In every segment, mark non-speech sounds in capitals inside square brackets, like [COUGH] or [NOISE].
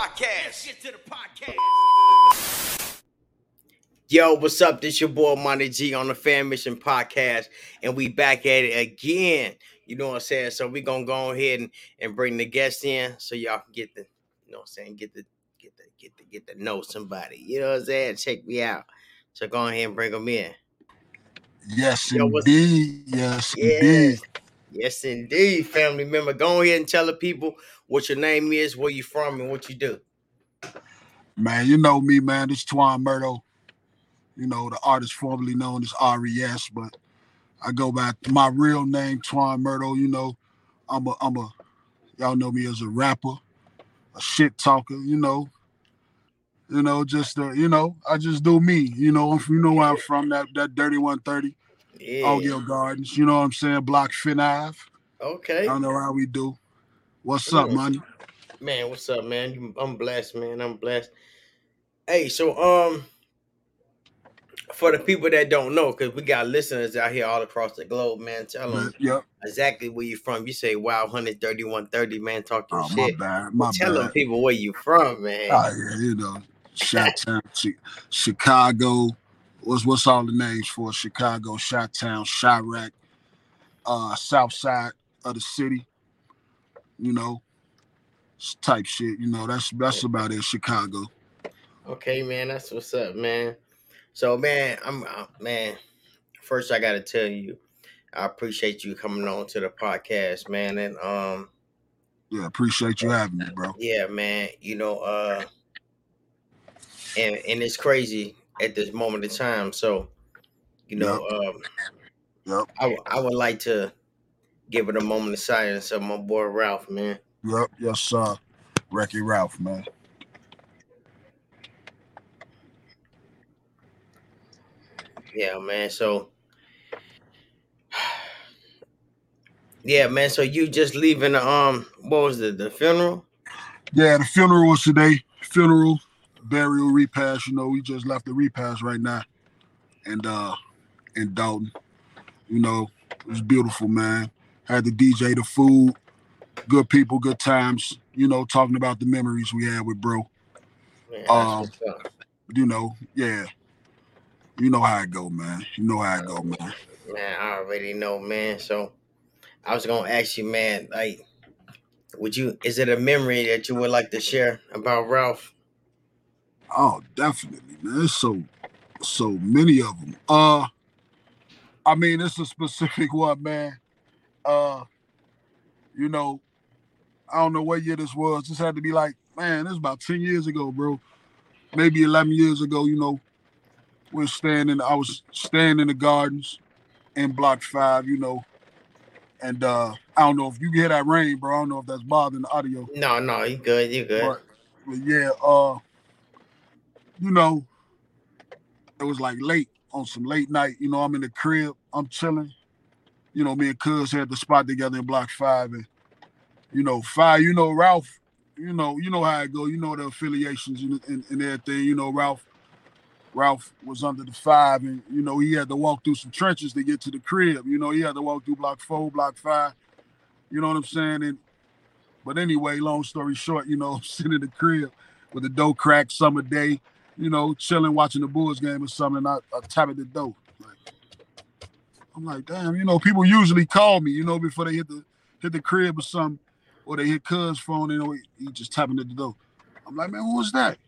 podcast. Let's get to the podcast. Yo, what's up? This your boy Monty G on the Fammission Podcast, and we back at it again. You know what I'm saying? So we gonna go ahead and, and bring the guests in so y'all can get the, you know what I'm saying, get the get the get the get to know somebody. You know what I'm saying? Check me out. So go ahead and bring them in. Yes, Yo, indeed. Yes, Yes, indeed. yes, indeed, family member. Go ahead and tell the people what your name is, where you from, and what you do. Man, you know me, man. This Twon Murdo. You know, the artist formerly known as RES, but I go by my real name, Twon Murdo. You know, I'm a I'm a y'all know me as a rapper, a shit talker, you know. You know, just uh, you know, I just do me. You know, I'm you know where I'm from, that that dirty 130, Yeah. Altgeld Gardens. You know what I'm saying? Block Ave. Okay. I know how we do. What's up, man? Man, what's up, man? I'm blessed, man. I'm blessed. Hey, so um, for the people that don't know, because we got listeners out here all across the globe, man. Tell them Yep. exactly where you're from. You say Wow 130, 130, man. Talk your Oh, my shit. bad. My Tell bad. them people where you from, man. Oh yeah, you know, Shot [LAUGHS] Town, Chicago. What's what's all the names for Chicago? Shot Town, Chiraq, uh, South Side of the city. You know, type shit. You know, that's that's about it. Chicago. Okay, man, that's what's up, man. So, man, I'm uh, man. First, I gotta tell you, I appreciate you coming on to the podcast, man, and um. Yeah, appreciate you having me, bro. Yeah, man. You know, uh and and it's crazy at this moment in time. So, you know, um Yep, I, w- I would like to give it a moment of silence of my boy Ralph, man. yep, yes, sir. Wrecky Ralph, man. Yeah, man. So Yeah, man. So you just leaving the um what was it, the funeral? Yeah, the funeral was today. Funeral, burial, repast. You know, we just left the repast right now, and uh, in Dolton. You know, it was beautiful, man. Had the DJ, the food, good people, good times. You know, talking about the memories we had with bro. Man, Um. You know, yeah. You know how it go, man. You know how it go, man. Man, I already know, man. So I was gonna ask you, man, like, would you? Is it a memory that you would like to share about Ralph? Oh, definitely, man. There's so so many of them. Uh, I mean, it's a specific [LAUGHS] one, man. Uh, you know, I don't know what year this was. This had to be like, man, this is about ten years ago, bro. Maybe eleven years ago. You know, we're standing. I was standing in the gardens in Block Five. You know, and uh, I don't know if you can hear that rain, bro. I don't know if that's bothering the audio. No, no, you good, you good. But, but yeah, uh, you know, it was like late on some late night. You know, I'm in the crib, I'm chilling. You know, me and Cuz had the spot together in Block Five, and you know, Five. You know, Ralph. You know, you know how it go. You know the affiliations and, and, and everything. You know, Ralph. Ralph was under the five, and you know he had to walk through some trenches to get to the crib. You know, he had to walk through Block Four, Block Five. You know what I'm saying? And but anyway, long story short, you know, [LAUGHS] sitting in the crib with the dough crack summer day, you know, chilling, watching the Bulls game or something. I, I tap at the door. I'm like, damn, you know, people usually call me, you know, before they hit the hit the crib or something, or they hit Cuz phone, you know, he, he just tapping at the door. I'm like, man, who was that?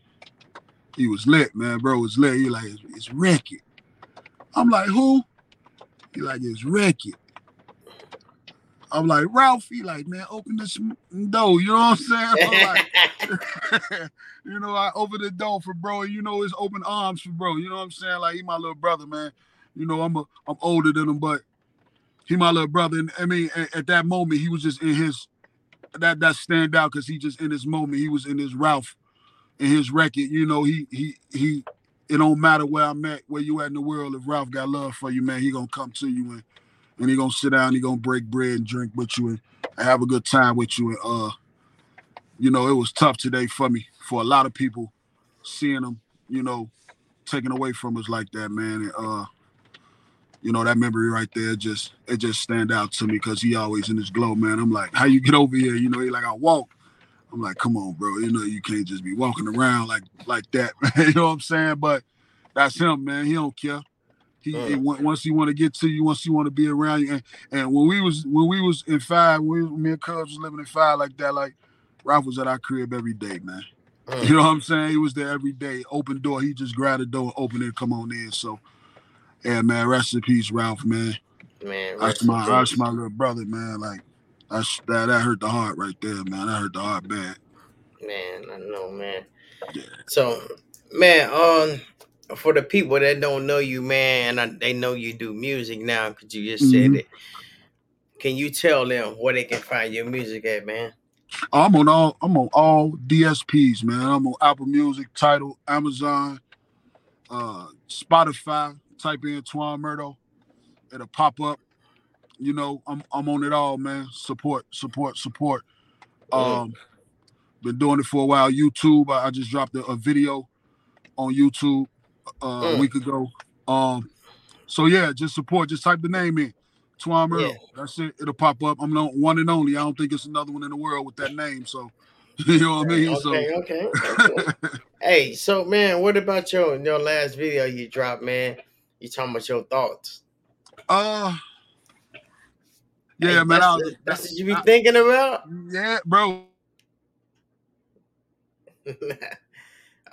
He was lit, man, bro. Was lit. He like, it's, it's Record. I'm like, who? He like, it's Record. I'm like, Ralph, he like, man, open this door. You know what I'm saying? I'm like, [LAUGHS] [LAUGHS] you know, I open the door for bro. You know, it's open arms for bro. You know what I'm saying? Like, he my little brother, man. You know, I'm a, I'm older than him, but he my little brother. And I mean, at, at that moment, he was just in his that that stand out because he just in his moment, he was in his Ralph, in his record. You know, he he he. It don't matter where I'm at, where you at in the world. If Ralph got love for you, man, he gonna come to you and and he gonna sit down. He gonna break bread and drink with you and have a good time with you. And uh, you know, it was tough today for me, for a lot of people, seeing him, you know, taken away from us like that, man. And, uh, you know, that memory right there just it just stand out to me because he always in his glow, man. I'm like, how you get over here? You know, he like I walk. I'm like, come on, bro. You know, you can't just be walking around like like that, man. [LAUGHS] you know what I'm saying? But that's him, man. He don't care. He, he once he want to get to you, once he want to be around you, and, and when we was when we was in five, we, me and Cubs was living in five like that. Like Ralph was at our crib every day, man. [LAUGHS] Mm. You know what I'm saying? He was there every day, open door. He just grabbed the door, open it, come on in. So, yeah, man, rest in peace, Ralph, man. Man, that's my that's my little brother, man. Like that's that that hurt the heart right there, man. That hurt the heart bad. Man, I know, man. Yeah. So, man, um, for the people that don't know you, man, and they know you do music now because you just mm-hmm. said it. Can you tell them where they can find your music at, man? I'm on all I'm on all DSPs, man. I'm on Apple Music, Tidal, Amazon, uh, Spotify. Type in Twon Murdo, it'll pop up. You know, I'm I'm on it all, man. Support, support, support. Um, been doing it for a while. YouTube, I, I just dropped a, a video on YouTube uh, mm. a week ago. Um, so yeah, just support. Just type the name in. Twon Murdo. Yeah. That's it. It'll pop up. I'm the one and only. I don't think it's another one in the world with that name. So [LAUGHS] you know what I mean? Okay, so. okay, okay. [LAUGHS] hey, so man, what about your your last video you dropped, man? You talking about your thoughts? Uh yeah, hey, man. That's, I, that's what you be I, thinking about? Yeah, bro. [LAUGHS]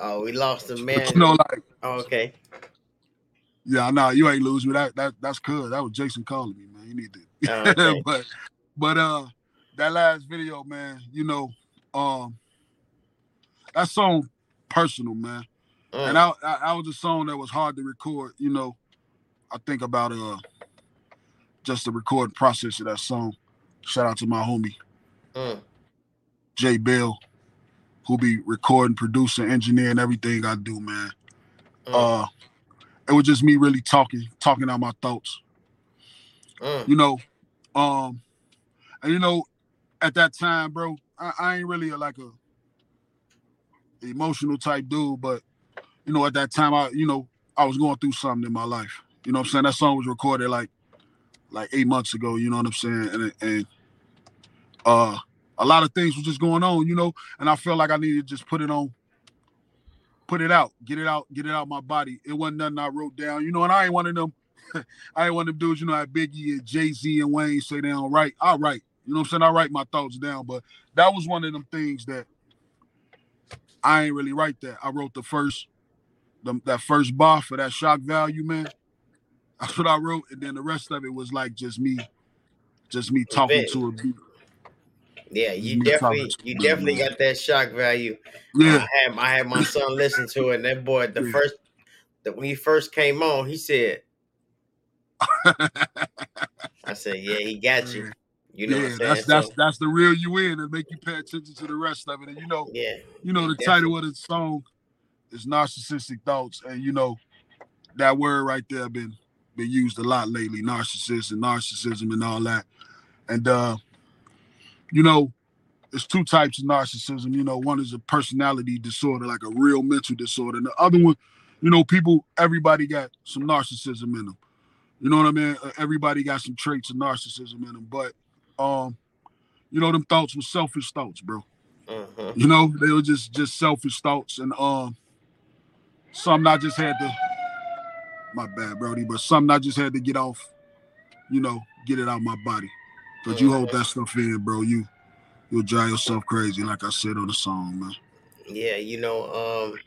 oh, we lost a man. You know, like oh, okay. Yeah, no, you ain't lose me. That that that's good. That was Jason calling me, man. You need to. Oh, [LAUGHS] okay. but but uh, that last video, man. You know, um, that song personal, man. Mm. And I, I, I was a song that was hard to record. You know, I think about uh just the recording process of that song. Shout out to my homie mm. Jay Bell, who be recording, producing, engineering everything I do, man. Mm. Uh it was just me really talking, talking out my thoughts. Mm. You know, um, and you know, at that time, bro, I, I ain't really a, like a emotional type dude, but you know, at that time, I, you know, I was going through something in my life. You know what I'm saying? That song was recorded like, like eight months ago. You know what I'm saying? And and uh, a lot of things were just going on. You know, and I felt like I needed to just put it on put it out, get it out, get it out my body. It wasn't nothing I wrote down, you know. And I ain't one of them. [LAUGHS] I ain't one of them dudes, you know, like Biggie and Jay Z and Wayne say they don't write. I write, you know what I'm saying? I write my thoughts down, but that was one of them things that I ain't really write that. I wrote the first, the, that first bar for that shock value, man. That's what I wrote, and then the rest of it was like just me, just me talking to a beat. Yeah, you definitely you definitely got that shock value. Yeah, I had I had my son listen to it, and that boy the yeah. first that when he first came on, he said, [LAUGHS] "I said, yeah, he got you." You know, yeah, that's that's so, that's the real you in, and make you pay attention to the rest of it. And you know, yeah, you know the definitely. title of the song is narcissistic thoughts, and you know that word right there been been used a lot lately, narcissist and narcissism and all that, and uh you know, there's two types of narcissism. You know, one is a personality disorder, like a real mental disorder. And the other one, you know, people, everybody got some narcissism in them. You know what I mean? Uh, everybody got some traits of narcissism in them. But, um, you know, them thoughts were selfish thoughts, bro. Uh-huh. You know, they were just just selfish thoughts, and um, some I just had to. My bad, Brody, but something I just had to get off. You know, get it out my body. Cause you hold that stuff in, bro. You you'll drive yourself crazy, like I said on the song, man. Yeah, you know, um,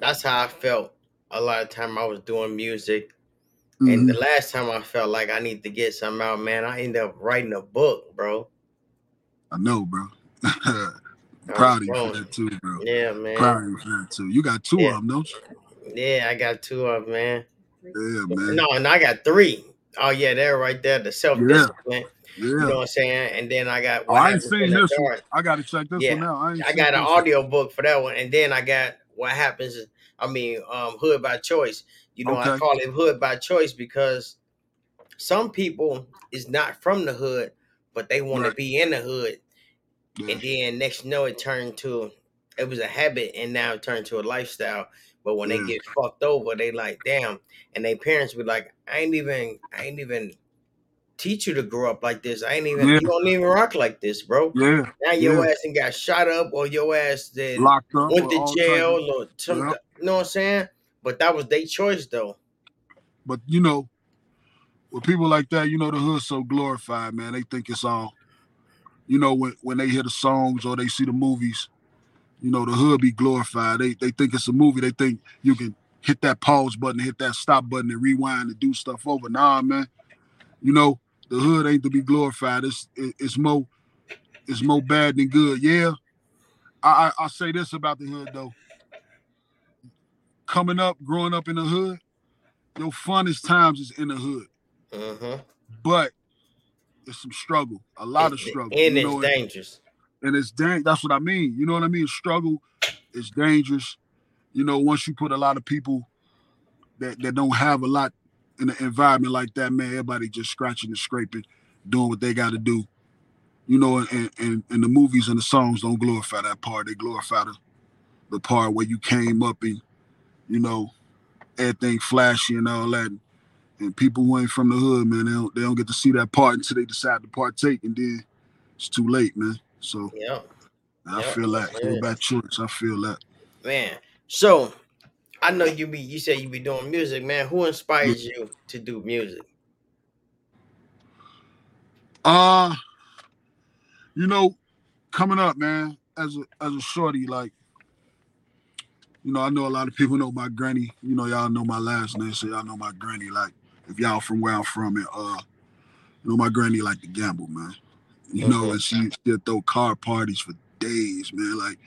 that's how I felt a lot of time I was doing music. Mm-hmm. And the mm-hmm. last time I felt like I need to get something out, man, I ended up writing a book, bro. I know, bro. [LAUGHS] Proud of you for that too, bro. Yeah, man. Proud of you for that too. You got two yeah. of them, don't you? Yeah, I got two of them, man. Yeah, man. No, and I got three. Oh yeah, they're right there, the self discipline. Yeah. You know what I'm saying? And then I got. Oh, I ain't seen this one. I got to check this yeah. one out. I, I got an audio one. book for that one, and then I got what happens. I mean, um, hood by choice. You know, okay. I call it hood by choice because some people is not from the hood, but they want right. to be in the hood. Yeah. and then next you know it turned to it was a habit and now it turned to a lifestyle. But when they get fucked over, they like, damn, and their parents be like, I ain't even I ain't even teach you to grow up like this. I ain't even Yeah. you don't even rock like this, bro. Yeah, Now your Yeah. ass and got shot up or your ass then locked up. went to jail or some Yeah. you know what I'm saying? But that was their choice though. But you know, with people like that, you know, the hood's so glorified, man. They think it's all, you know, when when they hear the songs or they see the movies, you know, the hood be glorified. They they think it's a movie. They think you can hit that pause button, hit that stop button, and rewind and do stuff over. Nah, man. You know, the hood ain't to be glorified. It's it, it's more it's more bad than good. Yeah. I, I I say this about the hood though. Coming up, growing up in the hood, your funnest times is in the hood hmm but it's some struggle, a lot of struggle. And you it's know, dangerous. And it's dang. That's what I mean. You know what I mean? Struggle is dangerous. You know, once you put a lot of people that that don't have a lot in an environment like that, man, everybody just scratching and scraping, doing what they got to do. You know, and, and and the movies and the songs don't glorify that part. They glorify the the part where you came up and you know everything flashy and all that. And people who ain't from the hood, man, they don't they don't get to see that part until they decide to partake, and then it's too late, man. So Yeah. I Yeah, feel that. Yeah. bad choice. I feel that. Man. So I know you be you say you be doing music, man. Who inspires you to do music? Uh you know, coming up, man, as a as a shorty, like, you know, I know a lot of people know my granny. You know, y'all know my last name, so y'all know my granny. Like, if y'all from where I'm from, and uh, you know, my granny like to gamble, man. You know, and she still throw car parties for days, man. Like,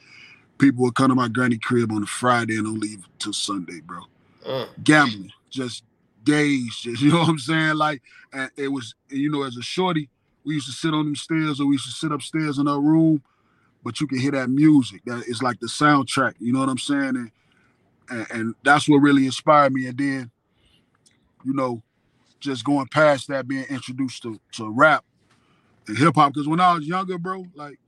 people would come to my granny crib on a Friday and don't leave till Sunday, bro. Mm. gambling, just days, just [LAUGHS] you know what I'm saying? Like, and it was, you know, as a shorty, we used to sit on them stairs or we used to sit upstairs in our room, but you can hear that music. That is like the soundtrack, you know what I'm saying? And, and and that's what really inspired me. And then, you know, just going past that, being introduced to, to rap hip hop. Because when I was younger, bro, like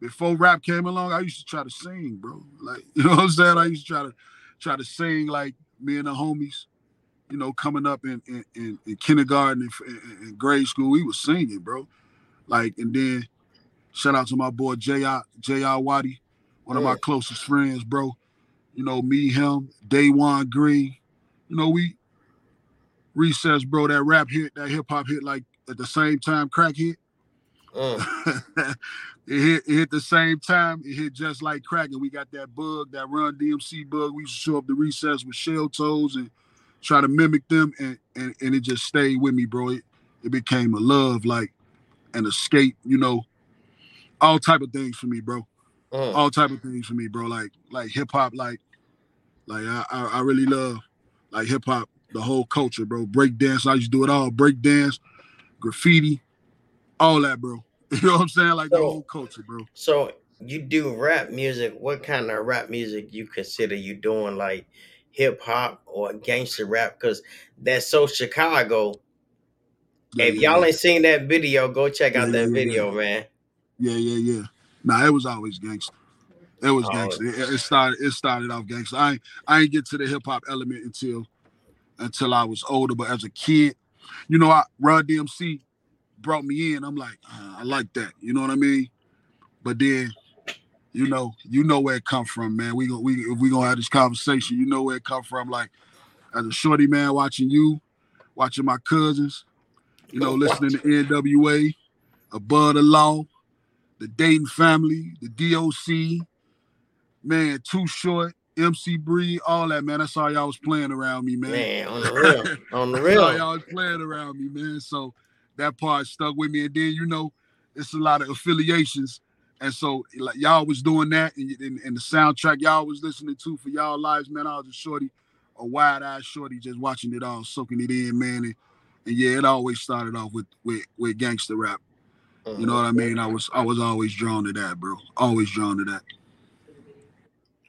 before rap came along, I used to try to sing, bro. Like, [LAUGHS] you know what I'm saying? I used to try to try to sing like me and the homies, you know, coming up in in, in, in kindergarten and in, grade school, we was singing, bro. Like, and then shout out to my boy J.I. J.I. Waddy, one of my closest friends, bro. You know, me, him, Daywan Green. You know, we recess, bro, that rap hit, that hip hop hit like at the same time crack hit. Mm. [LAUGHS] it hit it hit the same time. It hit just like crack, and we got that bug, that run DMC bug. We used to show up the recess with shell toes and try to mimic them, and and, and it just stayed with me, bro. It, it became a love, like an escape, you know, all type of things for me, bro. Mm. All type of things for me, bro. Like like hip hop, like like I, I I really love like hip hop, the whole culture, bro. Break dance, I used to do it all. Break dance, graffiti, all that, bro. [LAUGHS] You know what I'm saying? Like the whole culture, bro. So you do rap music. What kind of rap music you consider you doing, like hip hop or gangster rap? Because that's so Chicago. Yeah, if y'all yeah. ain't seen that video, go check out that video, man. Yeah, yeah, yeah. Nah, it was always gangster. It was Oh. gangster. It, it started. It started off gangster. I ain't, I ain't get to the hip hop element until until I was older. But as a kid, you know, I Run DMC brought me in. I'm like, uh, I like that. You know what I mean? But then, you know, you know where it come from, man. We we if we gonna have this conversation, you know where it come from. Like as a shorty man, watching you, watching my cousins, you know, listening to NWA, Above the Law, the Dayton Family, the DOC, man, Too Short, MC Breed, all that, man. That's all y'all was playing around me, man. Man, on the real, on the [LAUGHS] real. y'all was playing around me, man. So that part stuck with me. And then, you know, it's a lot of affiliations. And so like y'all was doing that and, and, and the soundtrack y'all was listening to for y'all lives, man. I was a shorty, a wide-eyed shorty, just watching it all, soaking it in, man. And, and yeah, it always started off with with, with gangster rap. You know uh-huh. what I mean? I was I was always drawn to that, bro. Always drawn to that.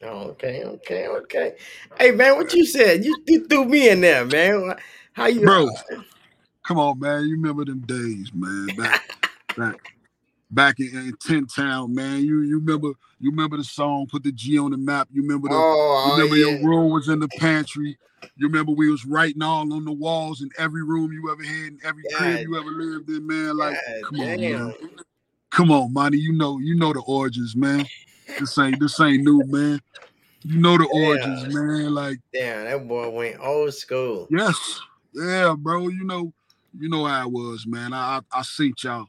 Okay, okay, okay. Hey man, what you said? You, you threw me in there, man. How you, Bro. Come on, man. You remember them days, man. Back back back in, in Tin Town, man. You you remember you remember the song "Put the G on the Map." You remember the Oh, you remember yeah. your room was in the pantry. You remember we was writing all on the walls in every room you ever had, in every crib you ever lived in, man. Like, God come on, man. Come on, Monty. You know, you know the origins, man. This ain't this ain't new, man. You know the origins, man. Like, Damn, that boy went old school. yes, yeah, bro. You know, you know how it was, man. I I, I seen y'all.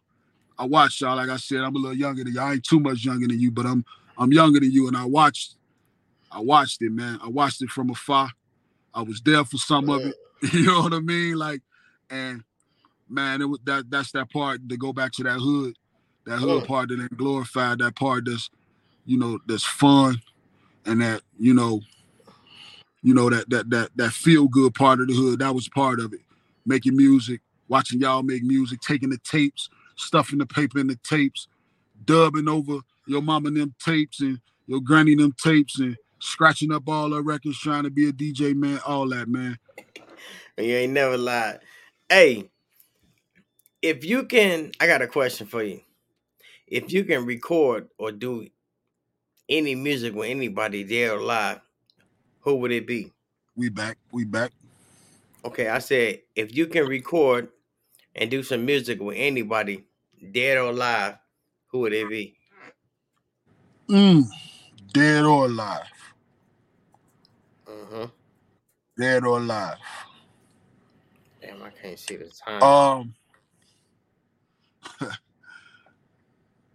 I watched y'all. Like I said, I'm a little younger than you. I ain't too much younger than you, but I'm I'm younger than you, and I watched. I watched it, man. I watched it from afar. I was there for some of it. [LAUGHS] You know what I mean? Like, and man, it was that that's that part to go back to that hood, that hood Mm. part that ain't glorified, that part that's, you know, that's fun and that, you know, you know, that that that that feel good part of the hood. That was part of it. Making music, watching y'all make music, taking the tapes, stuffing the paper in the tapes, dubbing over your mama and them tapes and your granny them tapes and scratching up all her records, trying to be a DJ, man, all that, man. You ain't never lied. Hey, if you can, I got a question for you. If you can record or do any music with anybody there or live, who would it be? We back, we back. Okay, I said if you can record and do some music with anybody, dead or alive, who would it be? Mm, dead or alive. Uh-huh. Dead or alive. Damn, I can't see the time. Um [LAUGHS]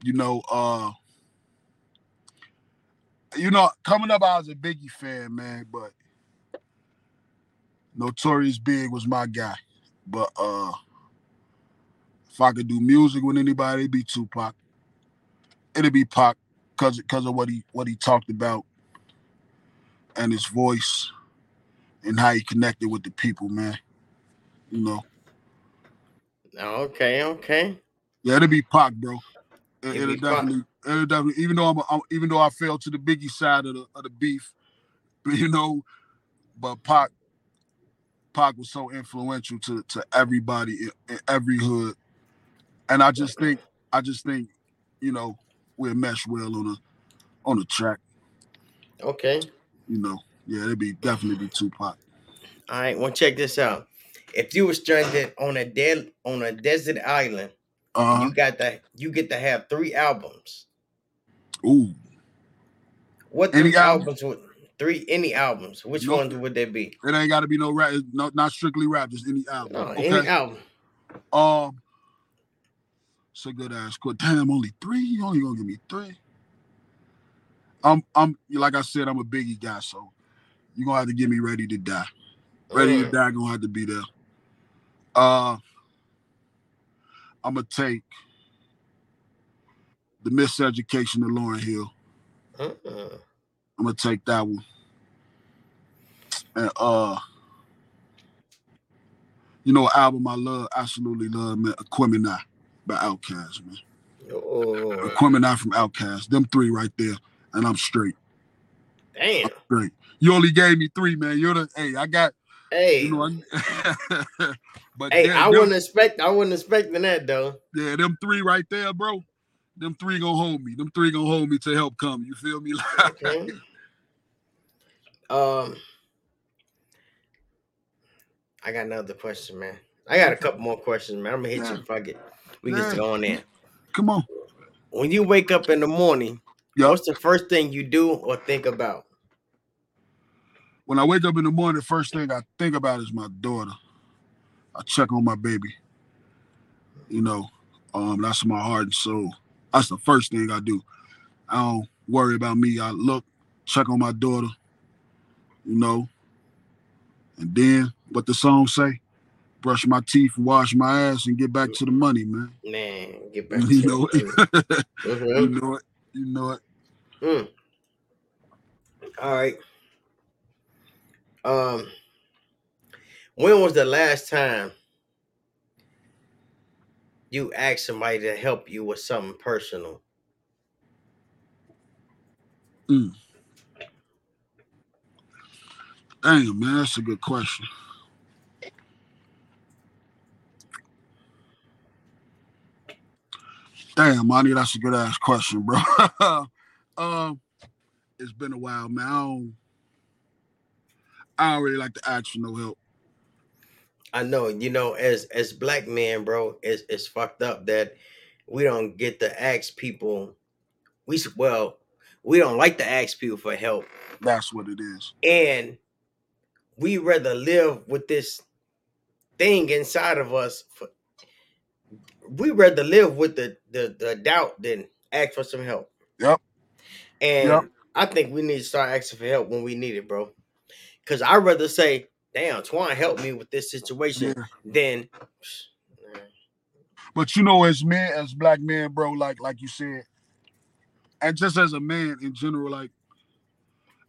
you know, uh you know, coming up I was a Biggie fan, man, but Notorious Big was my guy. But uh if I could do music with anybody, it'd be Tupac. It'd be Pac because because of what he what he talked about and his voice and how he connected with the people, man. You know. okay, okay. Yeah, it'll be Pac, bro. It, It'd it'll definitely, it'll definitely. Even though I'm, I'm, even though I fell to the Biggie side of the of the beef, but [LAUGHS] you know, but Pac, Pac was so influential to to everybody in, in every hood, and I just think, I just think, you know, we'll mesh well on a on the track. Okay. You know, yeah, it'd be definitely be Tupac. All right, well check this out. If you were stranded on a dead on a desert island, Uh, you got that you get to have three albums. ooh, What Any three album? albums would three any albums? Which ones would they be? it ain't got to be no rap, no, not strictly rap, just any album. No, okay. any album. Um, it's a good ass quote. Damn, only three. You only gonna give me three. I'm, I'm like I said, I'm a Biggie guy, so you gonna have to get me ready to die. Ready to Mm. die, gonna have to be there. Uh, I'm gonna take the Miseducation of Lauryn Hill. Uh-uh. I'm gonna take that one. And uh, you know, album I love, absolutely love, man. Aquemini by Outkast, man. Oh, Aquemini from Outkast. Them three right there, and I'm straight. damn. Straight. You only gave me three, man. You're the hey, I got Hey, you know. I, [LAUGHS] but hey, them- I them- wouldn't expect I wasn't expecting that though. yeah, them three right there, bro. Them three gonna hold me. Them three gonna hold me to help come. You feel me? [LAUGHS] Okay. um, I got another question, man. I got a couple more questions, man. I'm gonna hit Yeah. you if I get we Yeah. get going in. Come on. When you wake up in the morning, Yup. what's the first thing you do or think about? When I wake up in the morning, the first thing I think about is my daughter. I check on my baby. You know, um, that's my heart and soul. That's the first thing I do. I don't worry about me. I look, check on my daughter, you know, and then what the song say? Brush my teeth, wash my ass, and get back to the money, man. Man, get [LAUGHS] back to You know it. it. [LAUGHS] you know it. You know it. Mm. All right. Um, when was the last time you asked somebody to help you with something personal? Mm. Damn, man, that's a good question. Damn, money, that's a good ass question, bro. [LAUGHS] um, it's been a while, man. I don't, really like to ask for no help. I know, you know, as as black men, bro, it's it's fucked up that we don't get to ask people. We well, we don't like to ask people for help, That's what it is. and we rather live with this thing inside of us. For, we rather live with the, the the doubt than ask for some help. Yep. And Yep. I think we need to start asking for help when we need it, bro. Because I'd rather say, "Damn, Twon, help me with this situation," Yeah. than But you know, as men, as black men, bro, like like you said, and just as a man in general, like,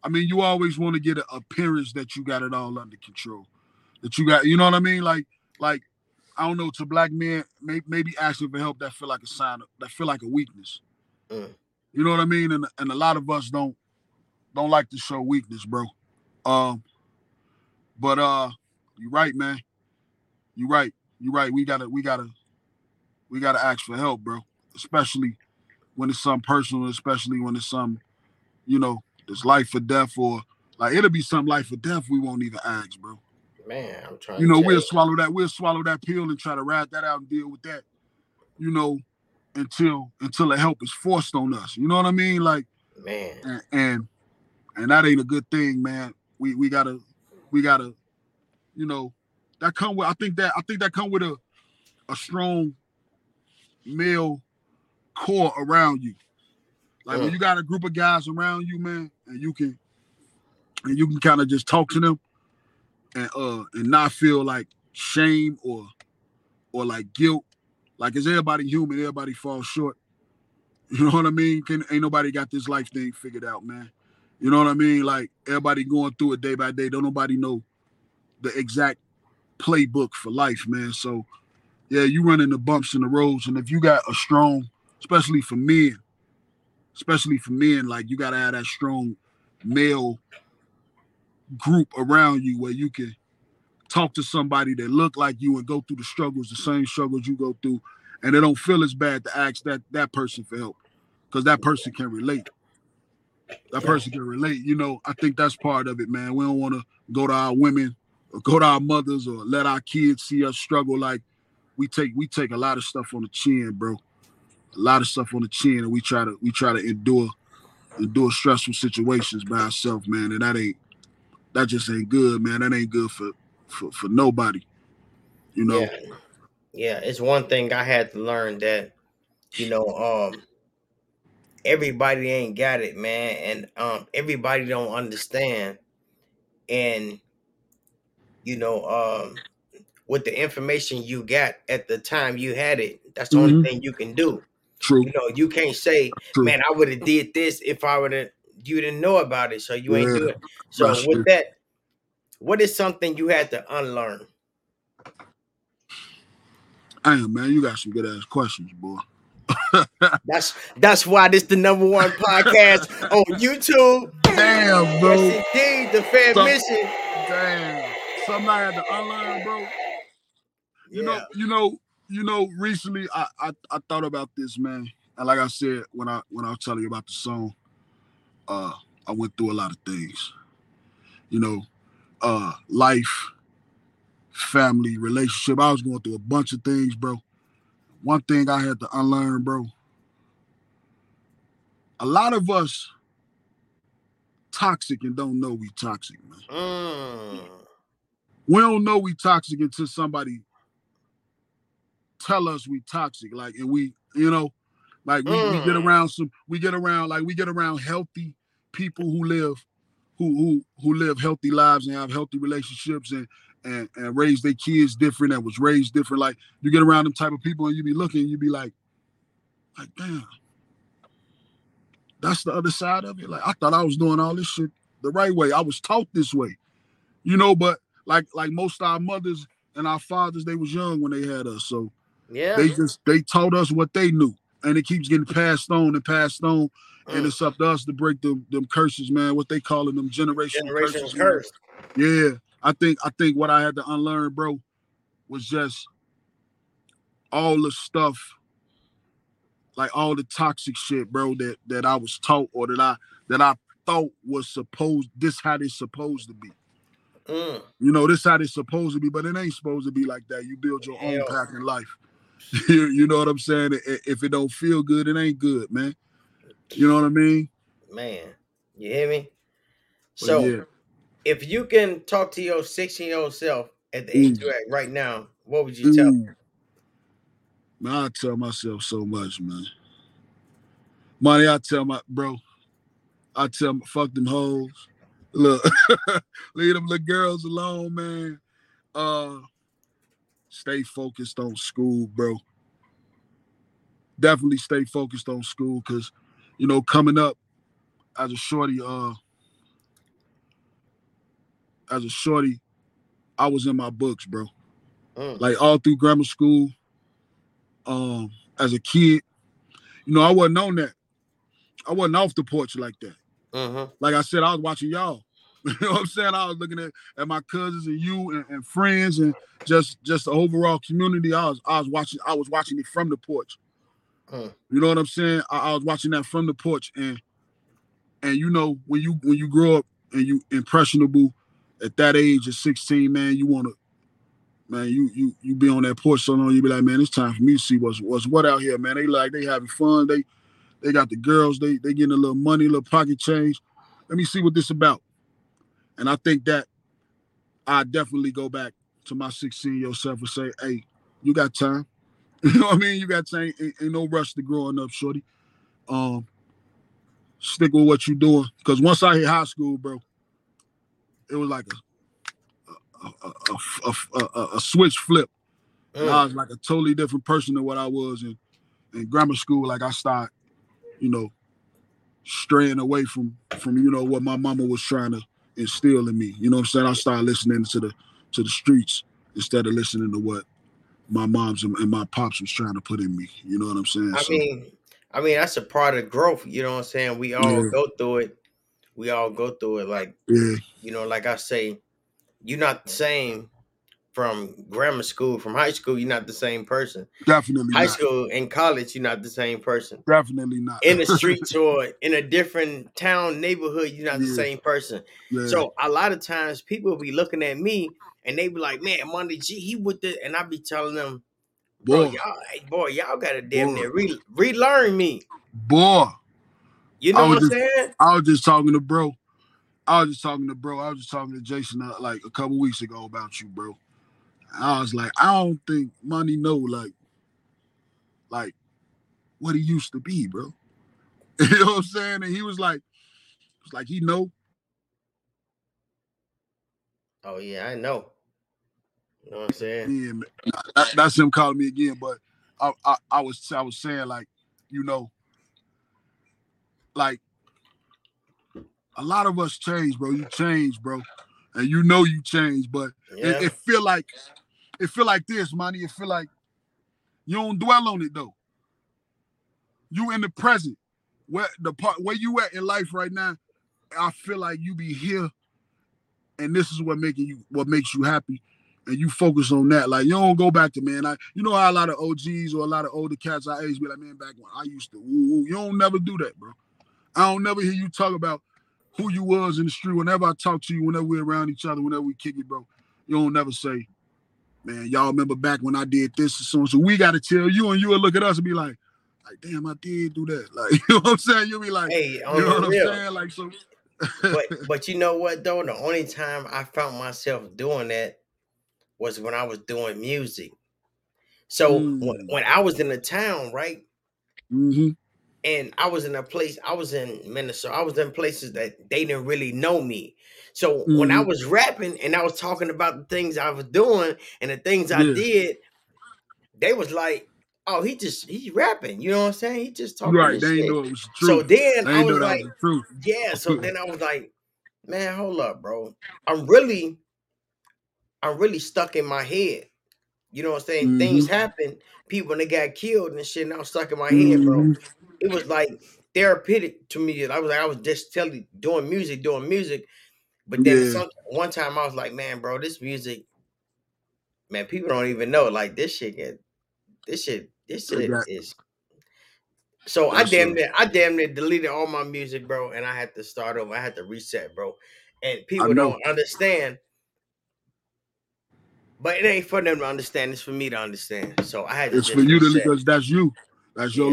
I mean, you always want to get an appearance that you got it all under control, that you got, you know what I mean? Like, like, I don't know, to black men, maybe, maybe asking for help that feel like a sign, of, that feel like a weakness. Mm. You know what I mean? And and a lot of us don't don't like to show weakness, bro. Um, but uh, you're right, man. You're right. You're right. We gotta, we gotta, we gotta ask for help, bro. Especially when it's something personal, especially when it's some, you know, it's life or death, or like it'll be some life or death. We won't even ask, bro. man, I'm trying. You know, we'll swallow that. We'll swallow that pill and try to ride that out and deal with that. You know, until until the help is forced on us. You know what I mean? Like man. and and, and that ain't a good thing, man. We we gotta we gotta, you know, that come with. I think that I think that come with a a strong male core around you. Like when Mm. you got a group of guys around you, man, and you can and you can kind of just talk to them and uh and not feel like shame or or like guilt. Like is everybody human? Everybody falls short. [LAUGHS] You know what I mean? Can ain't nobody got this life thing figured out, man. You know what I mean? Like everybody going through it day by day. Don't nobody know the exact playbook for life, man. So yeah, you run into bumps in the roads, and if you got a strong, especially for men, especially for men, like you gotta have that strong male group around you where you can talk to somebody that look like you and go through the struggles, the same struggles you go through, and they don't feel as bad to ask that that person for help because that person can relate. That person can relate. You know, I think that's part of it, man. We don't want to go to our women or go to our mothers or let our kids see us struggle. Like we take we take a lot of stuff on the chin, bro. A lot of stuff on the chin, and we try to we try to endure endure stressful situations by ourselves, man. And that ain't that just ain't good, man. That ain't good for for, for nobody. You know. Yeah. Yeah, it's one thing I had to learn that, you know, um, everybody ain't got it, man, and um, everybody don't understand, and you know, um, with the information you got at the time you had it, that's the Mhm. only thing you can do. True. You know, you can't say, True. "Man, I would have did this if I would have." You didn't know about it, so you ain't do it. So that's with true. that, what is something you had to unlearn? Damn, man, you got some good ass questions, boy. [LAUGHS] That's that's why this the number one podcast [LAUGHS] on YouTube. Damn, bro. Yes, indeed, the Fair So- Mission. Damn. Something I had to unlearn, bro. You know, you know, you know, recently I, I I thought about this, man. And like I said, when I when I was telling you about the song, uh, I went through a lot of things. You know, uh life, family, relationship. I was going through a bunch of things, bro. One thing I had to unlearn, bro. A lot of us toxic and don't know we toxic, man. Mm. we don't know we toxic until somebody tell us we toxic like and we you know like we, we get Mm. around some we get around like we get around healthy people who live who who who live healthy lives and have healthy relationships and and, and raise their kids different and was raised different like you get around them type of people and you be looking you be like like damn that's the other side of it like i thought i was doing all this shit the right way i was taught this way you know but like like most of our mothers and our fathers they was young when they had us so Yeah. they just they taught us what they knew and it keeps getting passed on and passed on and Mm. it's up to us to break them them curses man what they calling them generational Generation curses man. cursed. yeah i think i think what i had to unlearn bro was just all the stuff like all the toxic shit, bro, that that I was taught or that I that I thought was supposed this how they supposed to be. Mm. You know, this how they supposed to be, but it ain't supposed to be like that. You build your own Hell. path in life. [LAUGHS] you, you know what I'm saying? If it don't feel good, it ain't good, man. You know what I mean? Man, you hear me? But So yeah, if you can talk to your 16 year old self at the age Mm. you're at right now, what would you tell? Man, I tell myself so much, man. Money, I tell my bro, I tell fuck them hoes. Look, [LAUGHS] leave them little girls alone, man. Uh stay focused on school, bro. Definitely stay focused on school because you know, coming up as a shorty, uh as a shorty, I was in my books, bro Mm. like all through grammar school. Um, as a kid, you know, I wasn't on that. I wasn't off the porch like that. Mm-hmm. Like I said, I was watching y'all. [LAUGHS] you know what I'm saying? I was looking at, at my cousins and you and, and friends and just just the overall community. I was I was watching I was watching it from the porch. Mm. You know what I'm saying? I, I was watching that from the porch and and you know when you when you grow up and you impressionable at that age of 16, man, you want to man, you you you be on that porch so long, you be like, man, it's time for me to see what's what's what out here, man. They like they having fun. They they got the girls, they they getting a little money, a little pocket change. Let me see what this about. And I think that I definitely go back to my 16 year self and say, hey, you got time. [LAUGHS] You know what I mean? You got time. Ain't, ain't no rush to growing up, shorty. Um, stick with what you're doing. Cause once I hit high school, bro, it was like a a, a, a, a, switch flip. And I Mm. was like a totally different person than what I was in, in grammar school. Like I started, you know, straying away from from you know what my mama was trying to instill in me. You know what I'm saying? I started listening to the to the streets instead of listening to what my mom's and, and my pops was trying to put in me. You know what I'm saying? I So, mean, I mean that's a part of growth. You know what I'm saying? We all Yeah. go through it. We all go through it. Like yeah, you know, like I say, you're not the same from grammar school, from high school. You're not the same person. definitely not High not. school and college, you're not the same person. Definitely not. In the [LAUGHS] streets or in a different town neighborhood, you're not the same person. yeah. So a lot of times people will be looking at me and they be like, "Man, Monty G, he with the," and I be telling them, "Bro, boy, y'all, hey, boy, y'all got to damn Boy. near re- relearn me." boy. You I know was what I'm just- saying? I was just talking to bro. I was just talking to bro. I was just talking to Jason uh, like a couple weeks ago about you, bro. I was like, I don't think money know like, like what he used to be, bro. [LAUGHS] you know what I'm saying? And he was like, it's like he know. Oh yeah, I know. You know what I'm saying? Yeah, man. That- that's him calling me again. But I, I, I was, I was saying like, you know, like a lot of us change, bro. You change, bro, and you know you change, but Yeah. it, it feel like it feel like this, money. It feel like you don't dwell on it though. You in the present. Where the part where you at in life right now, I feel like you be here, and this is what making you what makes you happy, and you focus on that. Like you don't go back to man. I you know how a lot of OGs or a lot of older cats I age be like, man, back when I used to woo woo. You don't never do that, bro. I don't never hear you talk about who you was in the street. Whenever I talk to you, whenever we're around each other, whenever we kick it, bro, you don't never say, man, y'all remember back when I did this or so and so. We got to tell you, and you will look at us and be like, like, damn, I did do that. [LAUGHS] Like, you know what I'm saying? You'll be like, hey, you know what I'm real. saying? Like, so. but [LAUGHS] but you know what though? The only time I found myself doing that was when I was doing music. So when, Mm. when I was in the town, right? hmm and I was in a place, I was in Minnesota, I was in places that they didn't really know me. So when I Mhm. was rapping and I was talking about the things I was doing and the things I did, they was like, "Oh, he just he's rapping." You know what I'm saying? He just talking Right. They shit. it was truth. So then they I was like, was the. "Yeah." [LAUGHS] So then I was like, "Man, hold up, bro. I'm really, I'm really stuck in my head." You know what I'm saying? Things Mm-hmm. happen. People and they got killed and shit. And I was stuck in my head, bro Mhm. It was like therapeutic to me. I was like, I was just telling, doing music, doing music. But then Yeah. some, one time I was like, man, bro, this music, man, people don't even know. Like this shit, get, this shit, this shit got- is, So I damn near, I damn near deleted all my music, bro, and I had to start over. I had to reset, bro. And people don't understand, but it ain't for them to understand. It's for me to understand. So I had to It's for you to reset. because that's you. That's your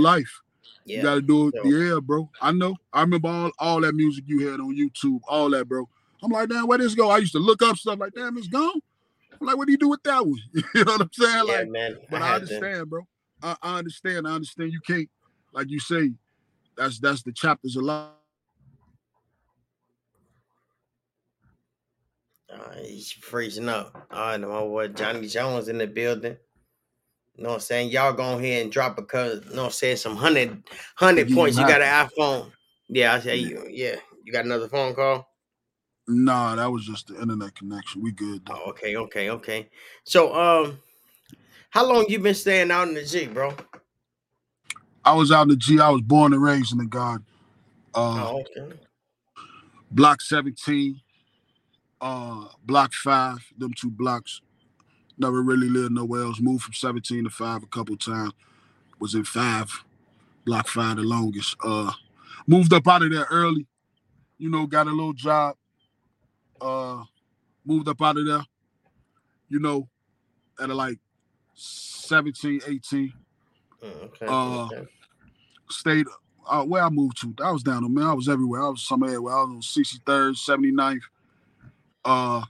Yeah. You gotta do it. So- Yeah, bro. I know. I remember all, all that music you had on YouTube, all that, bro. I'm like, damn, where this go? I used to look up stuff like, damn, it's gone. I'm like, what do you do with that one? [LAUGHS] you know what I'm saying? yeah, like, man. but I I, understand, bro. I, I understand. I understand. You can't, like you say, that's that's the chapters of life. Uh, he's freezing up. All right, my boy Johnny Jones in the building. You know what I'm saying? Y'all go ahead and drop a cuz, you know what I'm saying? Some hundred hundred points. You got an iPhone. Yeah, I say you yeah. You got another phone call? Nah, that was just the internet connection. We good though. Oh, okay, okay, okay. So um how long you been staying out in the G, bro? I was out in the G. I was born and raised in the God. Uh, Oh, okay. block 17, uh, block five, them two blocks. Never really lived nowhere else. Moved from 17 to five a couple times. Was in five, block five the longest. Uh moved up out of there early, you know, got a little job. Uh moved up out of there, you know, at like 17, 18. Mm, okay, Uh, okay. stayed uh, where I moved to. I was down there, man. I was everywhere. I was somewhere where I was on 63rd, 79th. Uh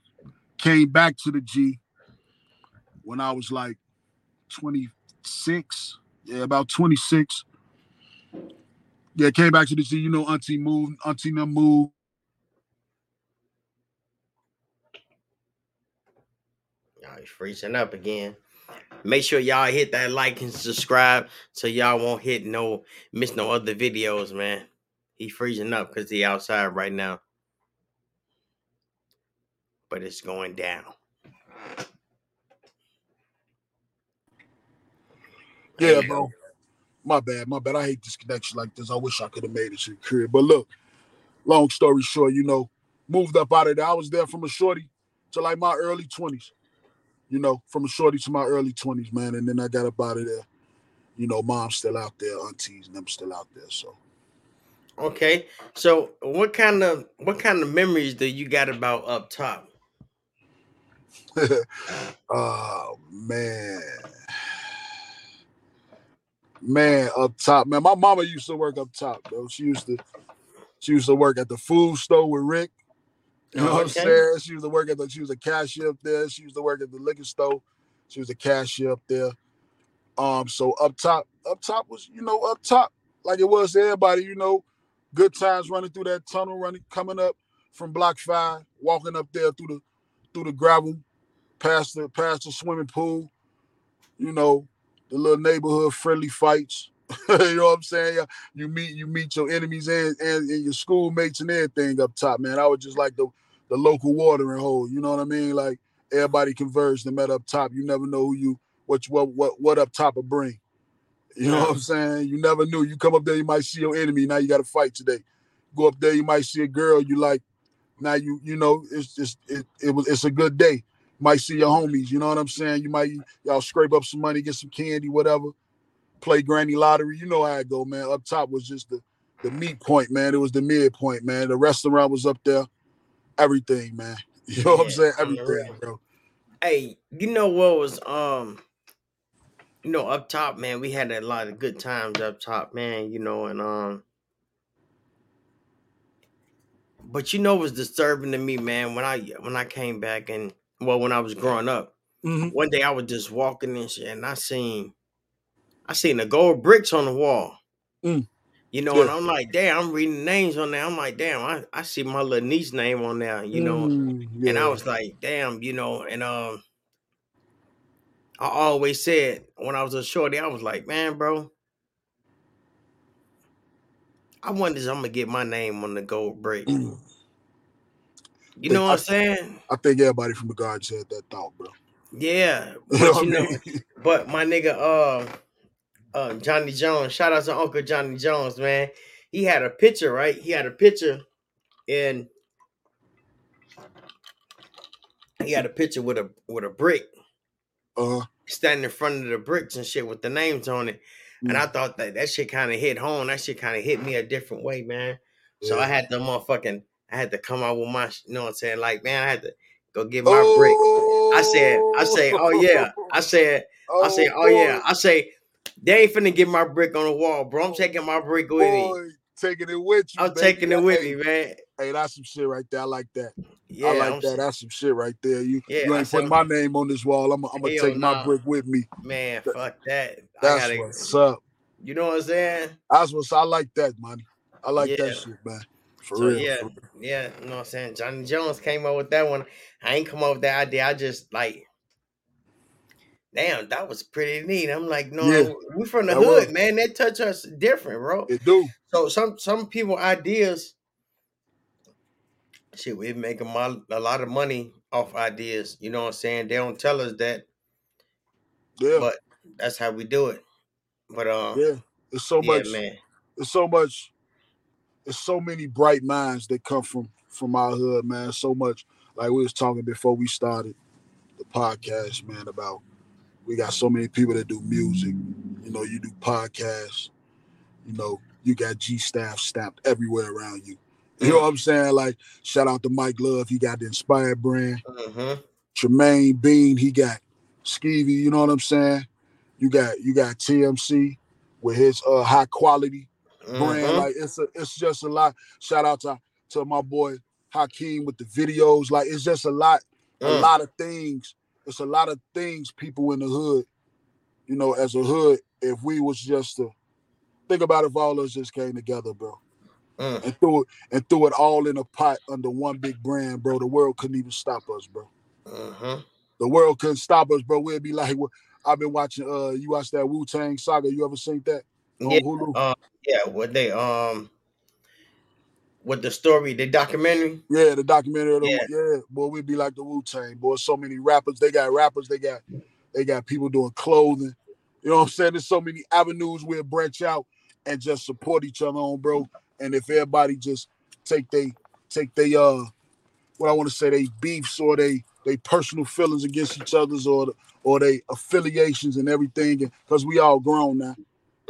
came back to the G when I was like 26. Yeah, about 26. Yeah, came back to the G. You know, Auntie moved, Auntie them moved. Y'all he's freezing up again. Make sure y'all hit that like and subscribe so y'all won't hit no miss no other videos, man. He freezing up because he outside right now. But it's going down. Yeah, bro. My bad, my bad. I hate this connection like this. I wish I could have made it to the crib. But look, long story short, you know, moved up out of there. I was there from a shorty to like my early 20s. You know, from a shorty to my early 20s, man. And then I got up out of there. You know, mom's still out there, aunties and them still out there. So Okay. So what kind of what kind of memories do you got about up top? [LAUGHS] oh man. Man, up top, man. My mama used to work up top, though. She used to she used to work at the food store with Rick. You know what I'm saying? She used to work at the she was a cashier up there. She used to work at the liquor store. She was a cashier up there. Um, so up top, up top was, you know, up top, like it was to everybody, you know, good times running through that tunnel, running coming up from block five, walking up there through the through the gravel, past the past the swimming pool, you know, the little neighborhood friendly fights. [LAUGHS] you know what I'm saying? You meet you meet your enemies and, and, and your schoolmates and everything up top, man. I was just like the the local watering hole. You know what I mean? Like everybody converged and met up top. You never know who you what you- what what what up top will bring. You know what I'm saying? You never knew. You come up there, you might see your enemy. Now you got to fight today. Go up there, you might see a girl you like. Now you you know it's just it, it was it's a good day. Might see your homies. You know what I'm saying? You might y'all scrape up some money, get some candy, whatever. Play granny lottery. You know how it go, man. Up top was just the the meat point, man. It was the midpoint, man. The restaurant was up there. Everything, man. [LAUGHS] You know what I'm saying? Everything, bro. Hey, you know what was um you know up top, man, we had a lot of good times up top, man, you know, and um but you know what's disturbing to me, man, when I when I came back and well when I was growing up, Mhm. one day I was just walking and shit and I seen I seen the gold bricks on the wall. Mm. You know, Yeah. and I'm like, damn, I'm reading names on there. I'm like, damn, I, I see my little niece name on there, you know. Mm, And I was like, damn, you know, and um I always said when I was a shorty, I was like, man, bro, I wonder if I'm gonna get my name on the gold brick. Mm. You know what I'm saying? I think everybody from the guards had that thought, bro. Yeah. [LAUGHS] But you know, but my nigga uh uh Johnny Jones, shout out to Uncle Johnny Jones, man. He had a picture, right? He had a picture and he had a picture with a with a brick Uh, standing in front of the bricks and shit with the names on it. and Mm. I thought that that shit kind of hit home. That shit kind of hit me a different way, man. So I had the motherfucking, I had to come out with my, you know what I'm saying? Like, man, I had to go get my brick. I said, I say, oh. oh yeah. I said, I say, oh, oh yeah. I say, they ain't finna get my brick on the wall, bro. I'm taking my brick with me. Taking it with you. I'm baby. taking it with hey, me, man. Hey, that's some shit right there. I like that. Yeah, I like I'm, that. That's some shit right there. You Yeah, you ain't said- putting my name on this wall. I'm, I'm gonna take my brick with me. man, That- fuck that. I That's gotta, what's up. you know what I'm saying? That's what's I like that, man. I like Yeah. that shit, man. For So real. yeah, yeah, you know what I'm saying? Johnny Jones came up with that one. I ain't come up with that idea. I just like, damn, that was pretty neat. I'm like, no, Yeah, we from the hood, was. man. That touch us different, bro. It do. So some some people ideas, shit, we make a, a lot of money off ideas. You know what I'm saying? They don't tell us that, Yeah. but that's how we do it. But um, yeah. It's so yeah, much man. it's so much it's so many bright minds that come from from our hood, man. So much like we was talking before we started the podcast, man, about we got so many people that do music. You know, you do podcasts, you know, you got G staff stamped everywhere around you. You know what I'm saying? Like, shout out to Mike Love, he got the inspired brand. hmm Tremaine Bean, he got Skeevy, you know what I'm saying? You got you got TMC with his uh high quality brand. hmm Like it's a it's just a lot. Shout out to to my boy Hakeem with the videos. Like it's just a lot, a Mm. lot of things. It's a lot of things people in the hood, you know, as a hood, if we was just to think about if all of us just came together, bro, Mm. and threw it and threw it all in a pot under one big brand, bro, the world couldn't even stop us, bro. hmm The world couldn't stop us, bro. We'd be like, well, I've been watching uh you watched that Wu Tang saga. You ever seen that? On Yeah, Hulu? uh, yeah. What they um, with the story, the documentary. Yeah, the documentary. Of the, Yeah. yeah. boy, we'd be like the Wu Tang, boy. So many rappers. They got rappers. They got they got people doing clothing. You know what I'm saying? There's so many avenues we'll branch out and just support each other on, bro. And if everybody just take they take they uh what I want to say, they beefs or they they personal feelings against each other's or the, or they affiliations and everything, because we all grown now.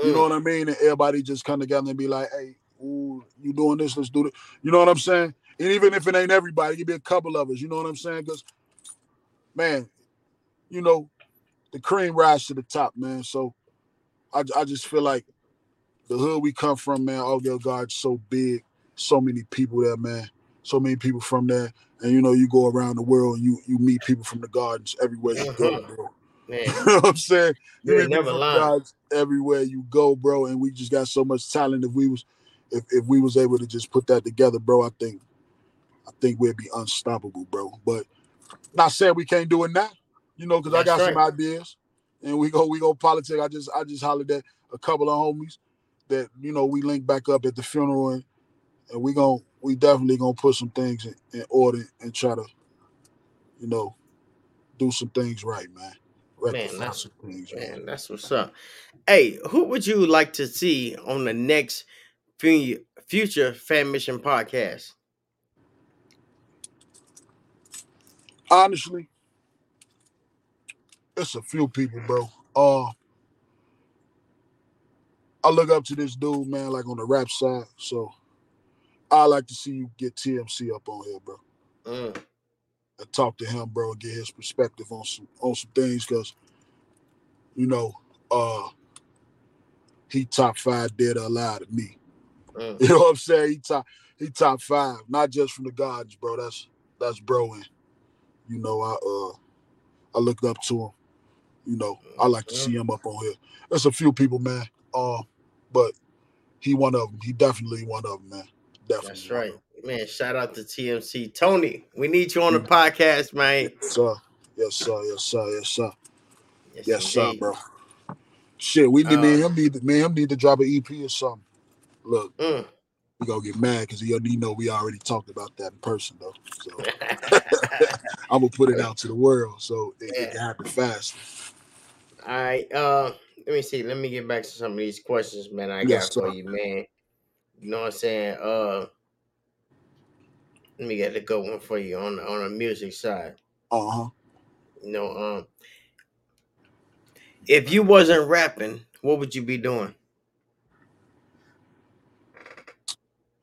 You know what I mean? And everybody just come together and be like, hey, ooh, you doing this, let's do it. You know what I'm saying? And even if it ain't everybody, it could be a couple of us. You know what I'm saying? Because, man, you know, the cream rise to the top, man. So I, I just feel like the hood we come from, man, oh your God's so big, so many people there, man. So many people from there. And you know, you go around the world and you you meet people from the gardens everywhere you go, mm-hmm. bro. [LAUGHS] Man, You know what I'm saying? you ain't meet people never lying. Everywhere you go, bro. And we just got so much talent. If we was, if, if we was able to just put that together, bro, I think, I think we'd be unstoppable, bro. But not saying we can't do it now, you know, because I got some ideas, and we go, we go politics. I just, I just hollered at a couple of homies that you know we link back up at the funeral, and and we gon' we definitely gonna put some things in, in order and try to, you know, do some things right, man. Rectify that's- man. Man, that's what's up. Hey, who would you like to see on the next fu- future Fammission podcast? honestly, it's a few people, bro. Uh, I look up to this dude, man, like on the rap side. So I like to see you get TMC up on here, bro, Mm, talk to him, bro, and get his perspective on some on some things, cause you know, uh, he top five dead or alive to me. mm, [LAUGHS] You know what I'm saying? He top he top five, not just from the gods, bro. That's that's bro, and you know, I uh I looked up to him. You know, I like to see him up on here. There's a few people, man. Uh, but he one of them. He definitely one of them, man. Definitely. that's right. Man, shout out to TMC. Tony, we need you on the podcast, man. Yes, sir. Yes, sir. Yes, sir. Yes, sir. Yes, Yes, sir, bro. Shit, we need Uh, him need and him need to drop an EP or something. Look, Mm. we gonna get mad because already know we already talked about that in person though. So [LAUGHS] I'm gonna put it [LAUGHS] out to the world so it, it Yeah. can happen fast. All right. Uh, let me see. Let me get back to some of these questions, man. I Yes, got for sir. you, man. You know what I'm saying? Uh, let me get a good one for you on the, on the music side. Uh huh. You know, um, if you wasn't rapping, what would you be doing?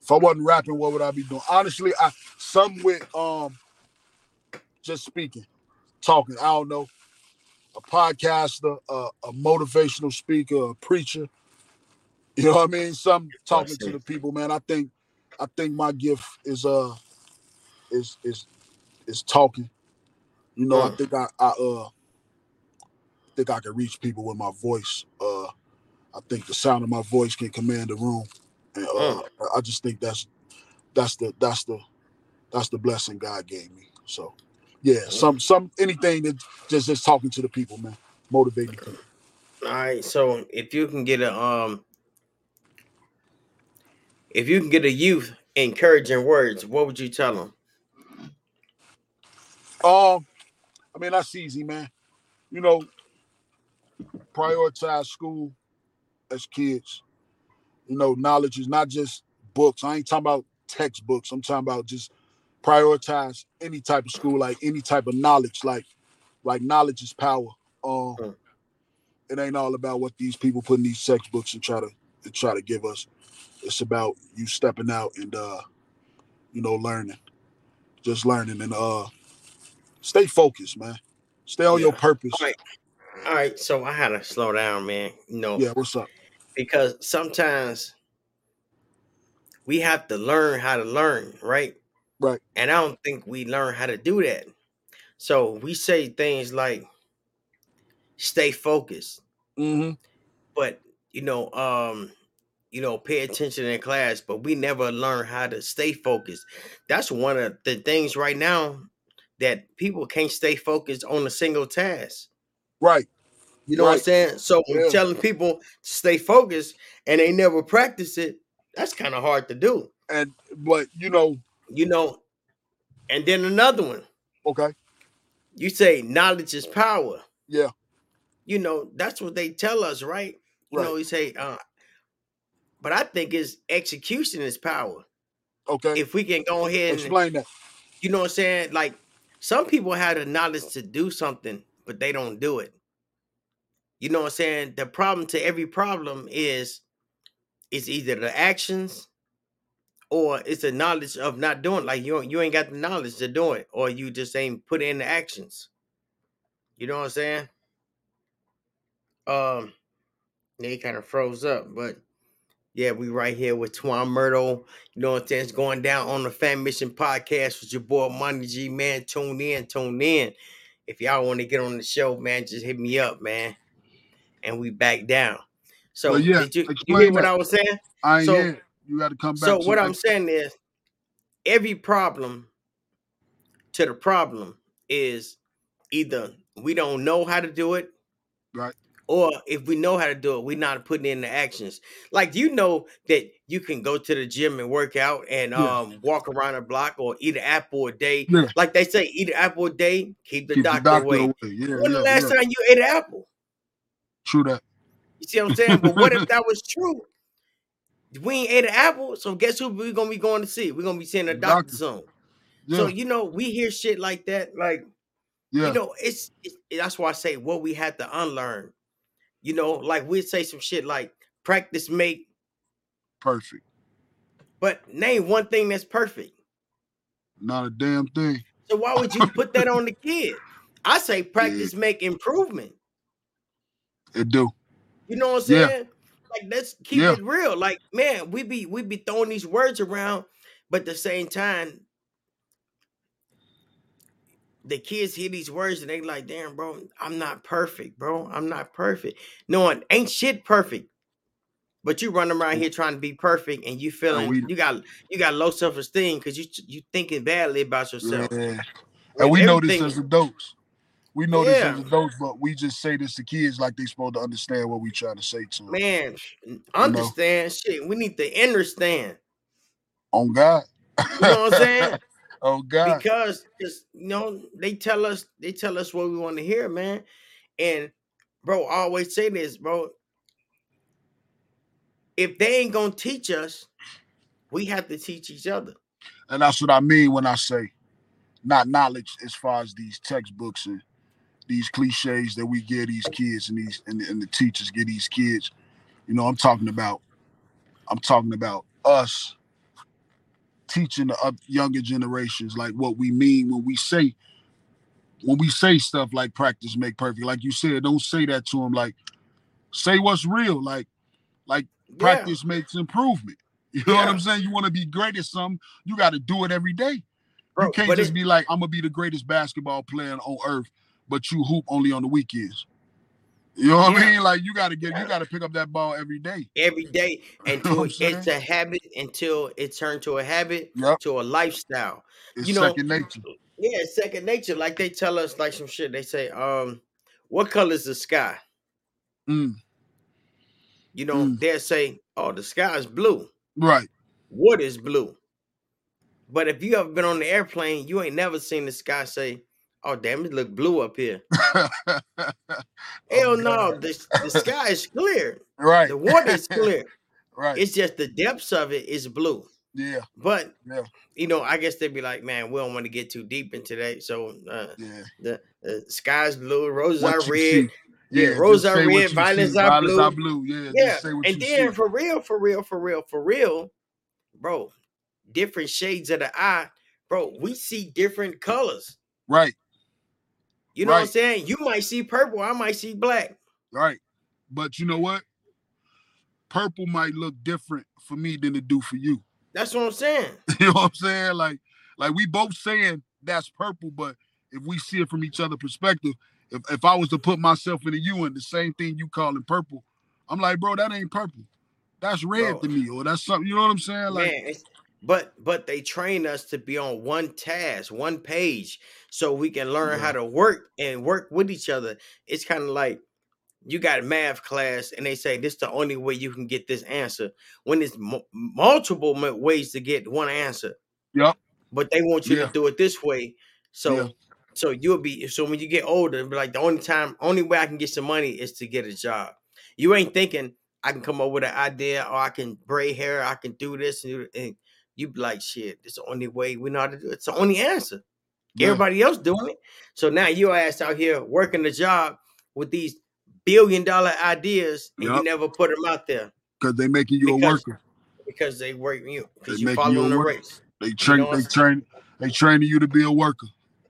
If I wasn't rapping, what would I be doing? Honestly, I some with um just speaking, talking. I don't know, a podcaster, uh, a motivational speaker, a preacher. You know what I mean? Some talking to the people, man. I think, I think my gift is uh, is is is talking. You know, I think I I uh think I can reach people with my voice. Uh, I think the sound of my voice can command the room, and uh, I just think that's that's the that's the that's the blessing God gave me. So yeah, some some anything that just just talking to the people, man, motivating people. All right, so if you can get a um, if you can get a youth encouraging words, what would you tell them? Um, I mean that's easy, man. You know, prioritize school as kids. You know, knowledge is not just books. I ain't talking about textbooks. I'm talking about just prioritize any type of school, like any type of knowledge, like like knowledge is power. Um, mm. it ain't all about what these people put in these textbooks and try to and try to give us. It's about you stepping out and uh, you know, learning, just learning and uh, stay focused, man. Stay on yeah. your purpose. All right. All right, so I had to slow down, man. You know, yeah, what's up? Because sometimes we have to learn how to learn, right? Right. And I don't think we learn how to do that. So we say things like stay focused. Mm-hmm. But you know, um, you know, pay attention in class, but we never learn how to stay focused. That's one of the things right now that people can't stay focused on a single task. Right. You know right. what I'm saying? So yeah. telling people to stay focused and they never practice it, that's kind of hard to do. And but you know, you know, and then another one. Okay. You say knowledge is power. Yeah. You know, that's what they tell us, right? You right. know, you say, uh, but I think it's execution is power. Okay. If we can go ahead and explain that. You know what I'm saying? Like some people have the knowledge to do something, but they don't do it. You know what I'm saying? The problem to every problem is it's either the actions or it's the knowledge of not doing like you you ain't got the knowledge to do it or you just ain't put in the actions you know what i'm saying um they kind of froze up but yeah we right here with Twon Murdo you know what i'm saying? It's going down on the Fammission podcast with your boy Monty G man. Tune in tune in. If y'all want to get on the show man just hit me up man and we back down. So well, yeah, did you, you hear what i was saying? I so, you got to come back. So what I'm saying is, every problem to the problem is either we don't know how to do it, right? Or if we know how to do it, we're not putting in the actions. Like you know that you can go to the gym and work out and yeah. um walk around a block or eat an apple a day. Yeah. Like they say, eat an apple a day, keep the, keep doctor, the doctor, away. away. Yeah, when the last time you ate an apple? True that. You see what I'm saying? But what if [LAUGHS] that was true? We ain't ate an apple, so guess who we're gonna be going to see? We're gonna be seeing a doctor, doctor. soon. Yeah. So you know, we hear shit like that, like yeah. you know, it's, it's that's why I say what we had to unlearn. You know, like we'd say some shit like practice make perfect. But name one thing that's perfect. Not a damn thing. So why would you put that on the kid? I say [LAUGHS] practice yeah. make improvement. It do. You know what I'm saying? Yeah. Like let's keep yeah. it real. Like man, we be we be throwing these words around, but at the same time, the kids hear these words and they like, damn, bro, I'm not perfect, bro. I'm not perfect. No one ain't shit perfect. But you run around here trying to be perfect, and you feeling we, you got you got low self esteem because you you thinking badly about yourself. Yeah. And we know this as adults. We know yeah. this as adults, but we just say this to kids like they supposed to understand what we trying to say to them. Man, understand you know? shit. We need to understand. On God. You know what I'm saying? [LAUGHS] oh God. Because just you know, they tell us they tell us what we want to hear, man. And bro, I always say this, bro. If they ain't gonna teach us, we have to teach each other. And that's what I mean when I say not knowledge as far as these textbooks and these cliches that we get these kids and these and, and the teachers get these kids. You know, I'm talking about. I'm talking about us teaching the up younger generations like what we mean when we say when we say stuff like practice make perfect. Like you said, don't say that to them. Like say what's real. Like like Yeah. practice makes improvement. [LAUGHS] You know what I'm saying? You want to be great at something, you got to do it every day. Bro, you can't just it- be like, I'm gonna be the greatest basketball player on earth, but you hoop only on the weekends. You know what I mean? Like you gotta get, you gotta pick up that ball every day. every day until [LAUGHS] it's a habit until it turned to a habit Yep, to a lifestyle. it's You know, second nature. Yeah, second nature. Like they tell us like some shit. They say, um, what color is the sky? Mm, You know, Mm. they'll say, Oh, the sky is blue. right. What is blue? But if you ever been on the airplane, you ain't never seen the sky say, Oh, damn, it look blue up here. [LAUGHS] Hell Oh, no, the, the sky is clear. [LAUGHS] Right. The water is clear. [LAUGHS] right. It's just the depths of it is blue. yeah. But Yeah. you know, I guess they'd be like, man, we don't want to get too deep into that. So uh, Yeah. the, the sky's blue, roses What are red. see. Yeah, just roses are red, see. violets are Violets blue. are blue. Yeah. Yeah, Just say what and then see. for real, for real, for real, for real, bro, different shades of the eye, bro. We see different colors. Right. You know what I'm saying? You might see purple, I might see black. Right. But you know what? Purple might look different for me than it do for you. That's what I'm saying. [LAUGHS] You know what I'm saying? Like, like we both saying that's purple, but if we see it from each other perspective, if, if I was to put myself into you and the same thing you calling purple, I'm like, bro, that ain't purple. That's red Bro. to me, or that's something. You know what I'm saying? Like, Man, it's, but but they train us to be on one task, one page, so we can learn how to work and work with each other. It's kind of like you got a math class, and they say this is the only way you can get this answer. When it's mu- multiple ways to get one answer, Yup. but they want you Yeah. to do it this way. So Yeah. so you'll be so when you get older, be like the only time, only way I can get some money is to get a job. You ain't thinking I can come up with an idea or I can braid hair, I can do this and, do- and you be like, shit, it's the only way we know how to do it. It's the only answer. yeah, Everybody else doing it. So now your ass out here working the job with these billion dollar ideas and you never put them out there because they making you a worker. because they work you because you you following a the worker. race. They train, know they train, they training you to be a worker.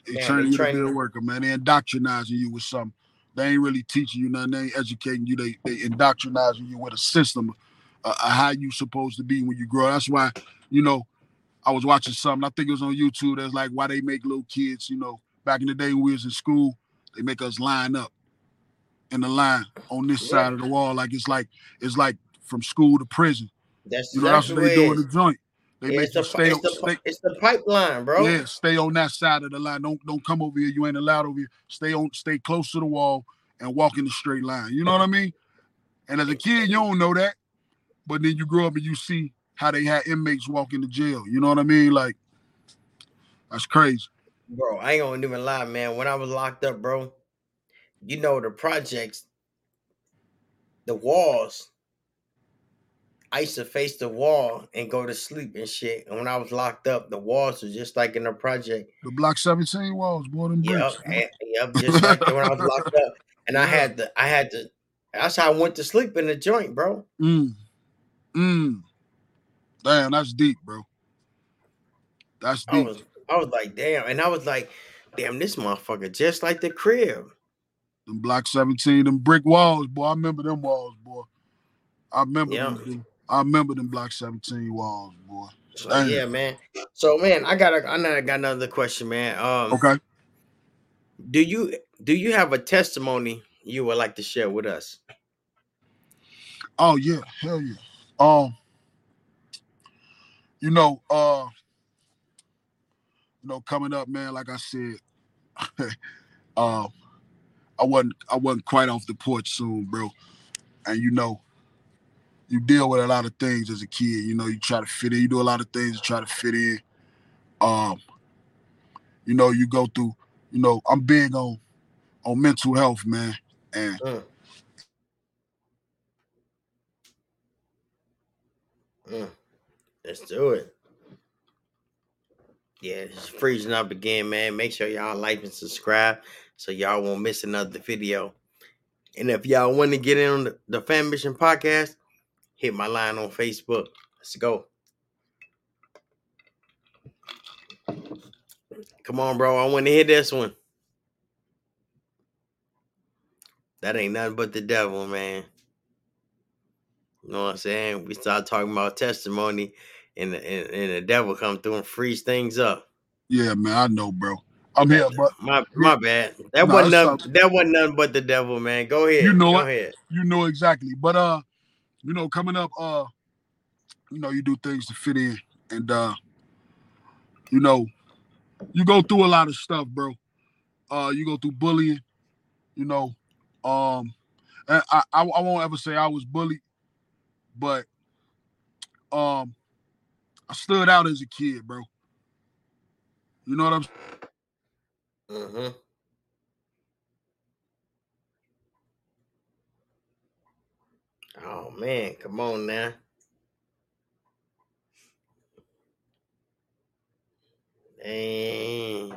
They Man, training they you to be a worker, man. They indoctrinizing you with something. They ain't really teaching you nothing. They ain't educating you. They they indoctrinizing you with a system uh, of how you supposed to be when you grow. That's why, you know, I was watching something. I think it was on YouTube. That's like why they make little kids. You know, back in the day when we was in school, they make us line up in the line on this Yeah. side of the wall. Like it's like it's like from school to prison. That's You know, that's what they do in the joint. They make it's, you the, stay, it's, on, the, stay it's the pipeline, bro. yeah, stay on that side of the line. Don't don't come over here. You ain't allowed over here. Stay on, stay close to the wall and walk in the straight line. You know what I mean? And as a kid, you don't know that, but then you grow up and you see how they had inmates walk into jail. You know what I mean? Like that's crazy. Bro, I ain't gonna even lie, man. When I was locked up, bro, you know the projects, the walls. I used to face the wall and go to sleep and shit. And when I was locked up, the walls were just like in the project. The block 17 walls, boy, them Yep, bricks. yep, just like when I was locked up. [LAUGHS] And I had to, I had to. That's how I went to sleep in the joint, bro. Mm. Mm. Damn, that's deep, bro. That's I deep. was, I was like, damn, and I was like, damn, this motherfucker just like the crib. Them block 17, them brick walls, boy. I remember them walls, boy. I remember Yeah. them. I remember them block 17 walls, boy. So, yeah, man. So, man, I got a, I know I got another question, man. Um, Okay. do you do you have a testimony you would like to share with us? Oh yeah, hell yeah. Um, you know, uh, you know, coming up, man. Like I said, um, [LAUGHS] I wasn't, I wasn't quite off the porch soon, bro. And you know, you deal with a lot of things as a kid. You know, you try to fit in. You do a lot of things to try to fit in. Um, you know, you go through. You know, I'm big on on mental health, man, and Mm. Mm. Let's do it. Yeah, it's freezing up again, man. Make sure y'all like and subscribe. so y'all won't miss another video. And if y'all want to get in on the, the Fammission podcast, hit my line on Facebook. Let's go. Come on, bro. I want to hit this one. That ain't nothing but the devil, man. You know what I'm saying? We start talking about testimony, and the, and, the devil come through and freeze things up. Yeah, man, I know, bro. I'm here, but [LAUGHS] My my bad. That No, wasn't nothing, that wasn't nothing but the devil, man. Go ahead. You know Go what? ahead. you know exactly. But uh, you know, coming up, uh, you know, you do things to fit in, and uh, you know, you go through a lot of stuff, bro. Uh, you go through bullying, you know. Um, and I I, I won't ever say I was bullied, but um, I stood out as a kid, bro. You know what I'm Mm-hmm. Oh man, come on now. Dang.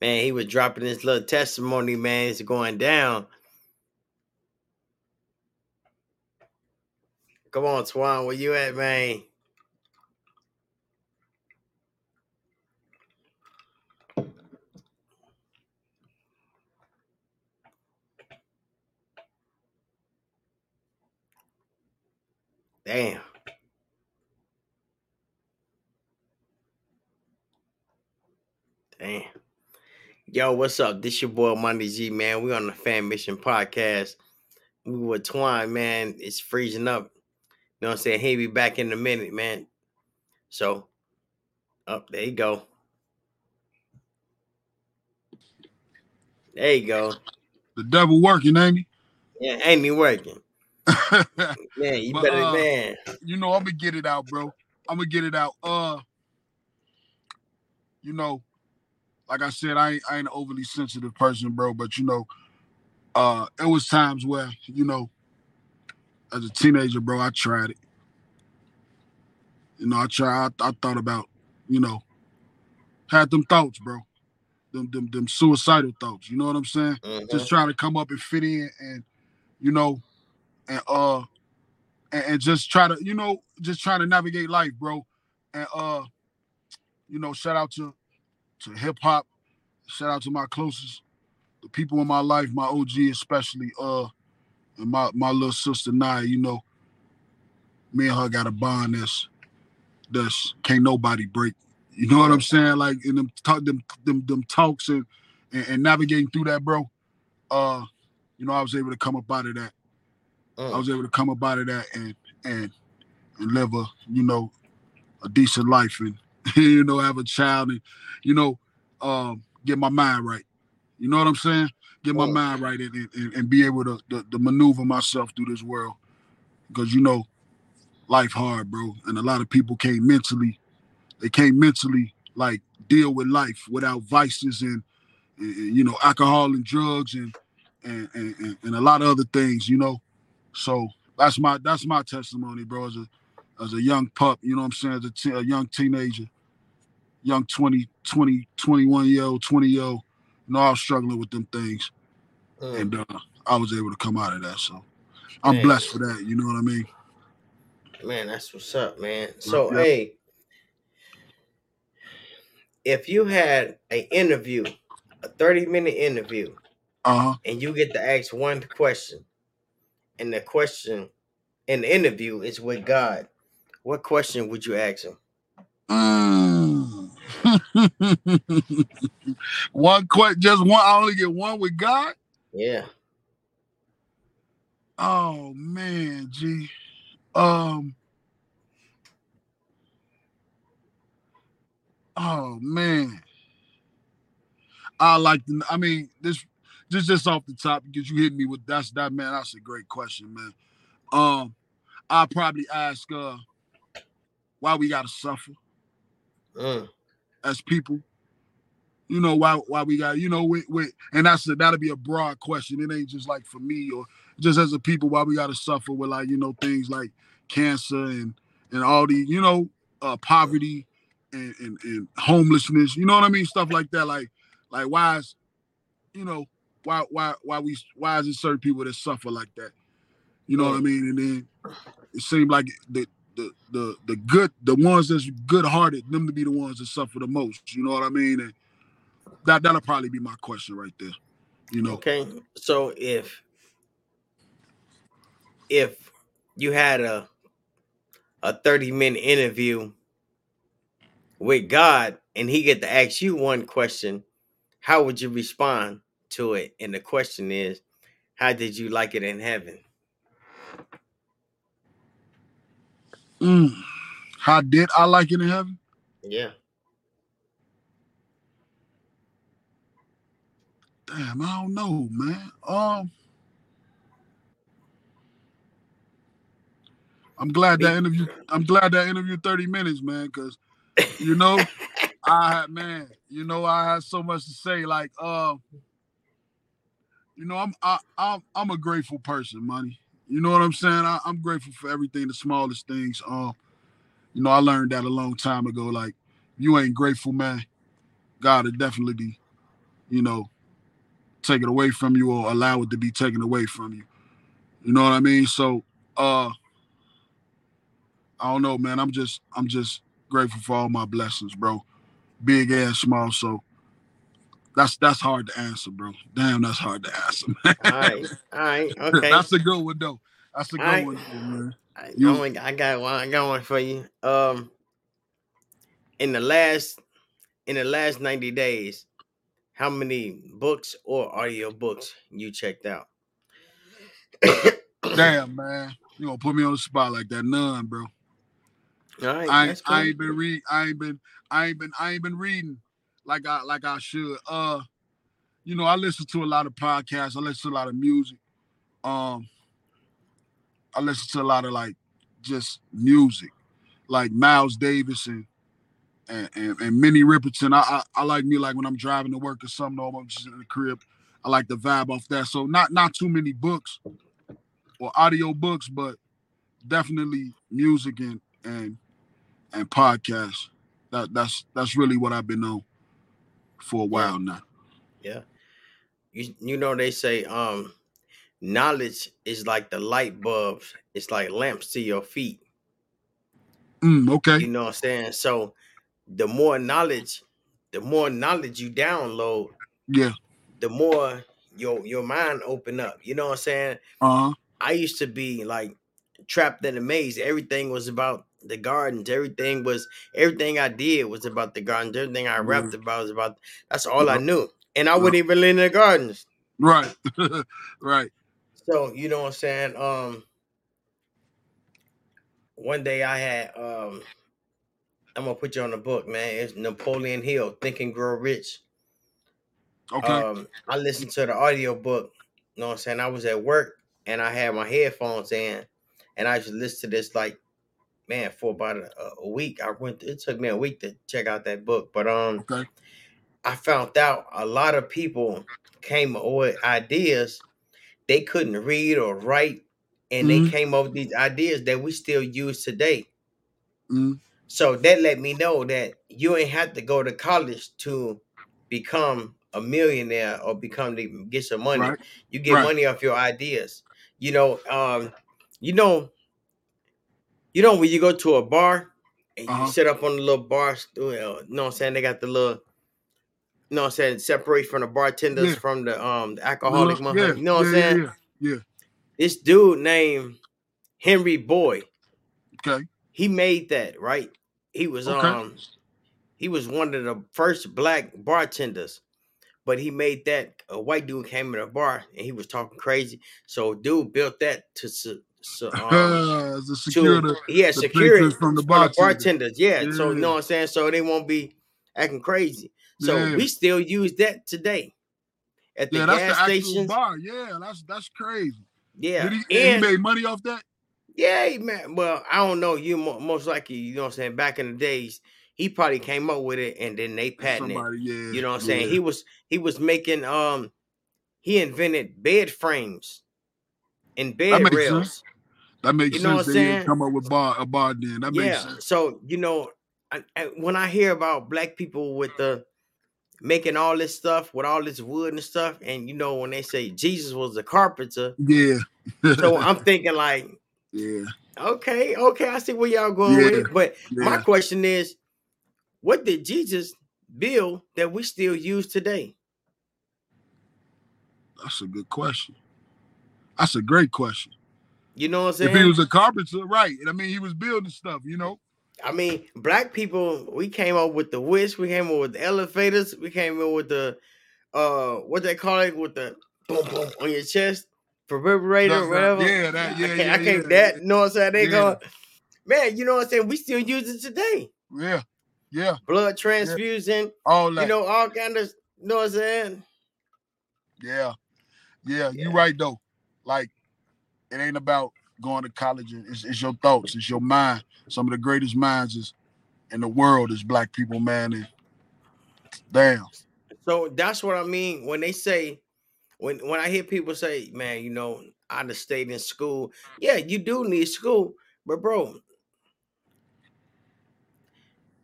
Man, he was dropping this little testimony, man. It's going down. Come on, Twon, where you at, man? Damn. Damn. Yo, what's up? This your boy Monty G, man. We on the Fammission Podcast. We with Twon, man. It's freezing up. You know what I'm saying? He'll be back in a minute, man. So, up there you go. There you go. the devil working, ain't he? Yeah, ain't he working? [LAUGHS] Man, you But, better, uh, man. you know, I'm gonna get it out, bro. I'm gonna get it out. Uh, you know, like I said, I ain't, I ain't an overly sensitive person, bro. But you know, uh, it was times where you know, as a teenager, bro, I tried it. You know, I tried. I, I thought about, you know, had them thoughts, bro. Them, them, them suicidal thoughts. You know what I'm saying? Mhm. just trying to come up and fit in and you know and uh and, and just try to you know just trying to navigate life bro and uh you know shout out to to hip hop shout out to my closest the people in my life my og especially uh and my my little sister Naya, you know me and her got a bond that's that's can't nobody break you know what i'm saying like in them talk them them, them talks and, and and navigating through that bro uh you know i was able to come up out of that I Mm. was able to come up out of that and and and live a you know a decent life and [LAUGHS] you know have a child and you know um get my mind right. You know what I'm saying? Get my mind right and, and, and be able to, to to maneuver myself through this world because you know life hard, bro, and a lot of people can't mentally they can't mentally like deal with life without vices and, and, you know alcohol and drugs and and, and and a lot of other things, you know. So that's my that's my testimony, bro. As a as a young pup, you know what I'm saying, as a young teenager, young 20, 20, 21 year old, 20 year old, I was struggling with them things. Mm. And uh, I was able to come out of that. So I'm Man. blessed for that, you know what I mean? Man, that's what's up, man. So, Yeah. hey, if you had an interview, a 30 minute interview, Uh-huh. and you get to ask one question, and the question in the interview is with God, what question would you ask him? Mm. [LAUGHS] one question, just one. I only get one with God. Yeah. Oh man, G. Um. Oh man. I like to. I mean, this just just off the top because you hit me with that's that man. That's a great question, man. Um, I'll probably ask uh why we gotta suffer Mm. As people. You know why why we got you know with, with and that's a, that'll be a broad question. It ain't just like for me or just as a people why we gotta suffer with like you know things like cancer and and all the you know uh poverty and, and and homelessness. You know what I mean? Stuff like that. Like Like why is, you know, why why why we why is it certain people that suffer like that? You know what I mean? And then it seemed like the the the the good the ones that's good hearted them to be the ones that suffer the most. You know what I mean? And that that'll probably be my question right there. You know. Okay. So if if you had a a 30 minute interview with God and he get to ask you one question, how would you respond to it? And the question is, how did you like it in heaven? Mm. How did I like it in heaven? Yeah. Damn, I don't know, man. Um, I'm glad that interview. I'm glad that interview 30 minutes, man, because you know, [LAUGHS] I had man, you know, I had so much to say. Like, uh, you know, I'm I, I'm I'm a grateful person, money. You know what I'm saying? I, I'm grateful for everything, the smallest things. Um, you know, I learned that a long time ago. Like, you ain't grateful, man. God will definitely be, you know, take it away from you or allow it to be taken away from you. You know what I mean? So, uh, I don't know, man. I'm just I'm just grateful for all my blessings, bro. Big and small. So that's that's hard to answer, bro. Damn, that's hard to answer. [LAUGHS] Man. All right. All right. Okay. that's a good one though. That's a good Alright. one, man. I, You- only- I got one. I got one for you. Um, in the last in the last ninety days, how many books or audio books you checked out? [COUGHS] Damn, man. You gonna put me on the spot like that? None, bro. All right, I, I ain't been read. I ain't been. I ain't been. I ain't been reading like I like I should. Uh, you know, I listen to a lot of podcasts. I listen to a lot of music. Um, I listen to a lot of like just music, like Miles Davis and and and, and Minnie Riperton. I, I I like me like when I'm driving to work or something. Or I'm just in the crib. I like the vibe off that. So not not too many books or audio books, but definitely music and and and podcasts. That that's that's really what I've been on for a while now. Yeah. You you know they say um knowledge is like the light bulbs. It's like lamps to your feet. Mm, okay. You know what I'm saying? So the more knowledge, the more knowledge you download, Yeah. the more your your mind open up. You know what I'm saying? Uh huh. I used to be like trapped in a maze. Everything was about the gardens. Everything was everything I did was about the gardens. Everything I rapped about was about that's all I knew. And I wouldn't even live in the gardens. Right. [LAUGHS] right. So you know what I'm saying? Um one day I had um I'm gonna put you on the book, man. It's Napoleon Hill, Think and Grow Rich. Okay. Um I listened to the audio book, you know what I'm saying? I was at work and I had my headphones in and I just listened to this like man for about a, a week. I went it took me a week to check out that book, but um okay. I found out a lot of people came up with ideas they couldn't read or write, and Mhm. they came up with these ideas that we still use today. Mm, So that let me know that you ain't have to go to college to become a millionaire or become to get some money. right. You get Right. money off your ideas. You know, um, you know, you know when you go to a bar and you Uh-huh. sit up on the little bar stool, you know what I'm saying? They got the little you know what I'm saying, separate from the bartenders Yeah. from the um the alcoholic Yeah. You know what I'm saying? Yeah, yeah. This dude named Henry Boyd, Okay. he made that, right? He was Okay. um he was one of the first black bartenders. But he made that a white dude came in a bar and he was talking crazy. So dude built that to su- [LAUGHS] um, security. to, yeah, the security from the bartenders. Yeah. So you know what I'm saying? So they won't be acting crazy. So Yeah. we still use that today. At the yeah, gas the actual stations. bar. Yeah, that's that's crazy. Yeah. Did he, and he made money off that? yeah, man. Well, I don't know. You most likely, you know what I'm saying, back in the days, he probably came up with it and then they patented it. Yeah. You know what I'm saying? yeah. He was he was making um he invented bed frames and bed rails. sense. That makes you know sense. what They I'm saying? come up with bar a bar then. That makes Yeah. sense. So you know, I, I, when I hear about black people with the making all this stuff with all this wood and stuff. And you know, when they say Jesus was a carpenter, Yeah. so I'm thinking like, [LAUGHS] yeah. okay, okay, I see where y'all going with it. But my question is, what did Jesus build that we still use today? That's a good question. That's a great question. You know what I'm saying? If he was a carpenter, right? I mean, he was building stuff, you know. I mean, black people, we came up with the wish, we came up with the elevators, we came up with the uh what they call it with the boom boom on your chest, defibrillator, That's right. whatever. Yeah, that- yeah, I can't, yeah, I can't yeah, that, you know what I'm saying? They Yeah. going, man, you know what I'm saying? We still use it today. Yeah, yeah, Blood transfusion, all that. you know, all kind of you know what I'm saying? yeah, yeah. You Yeah. right though. Like, it ain't about going to college. It's, it's your thoughts. It's your mind. Some of the greatest minds is in the world is black people, man. And damn, So that's what I mean when they say when when I hear people say, "Man, you know, I'd have stayed in school." Yeah, you do need school, but bro,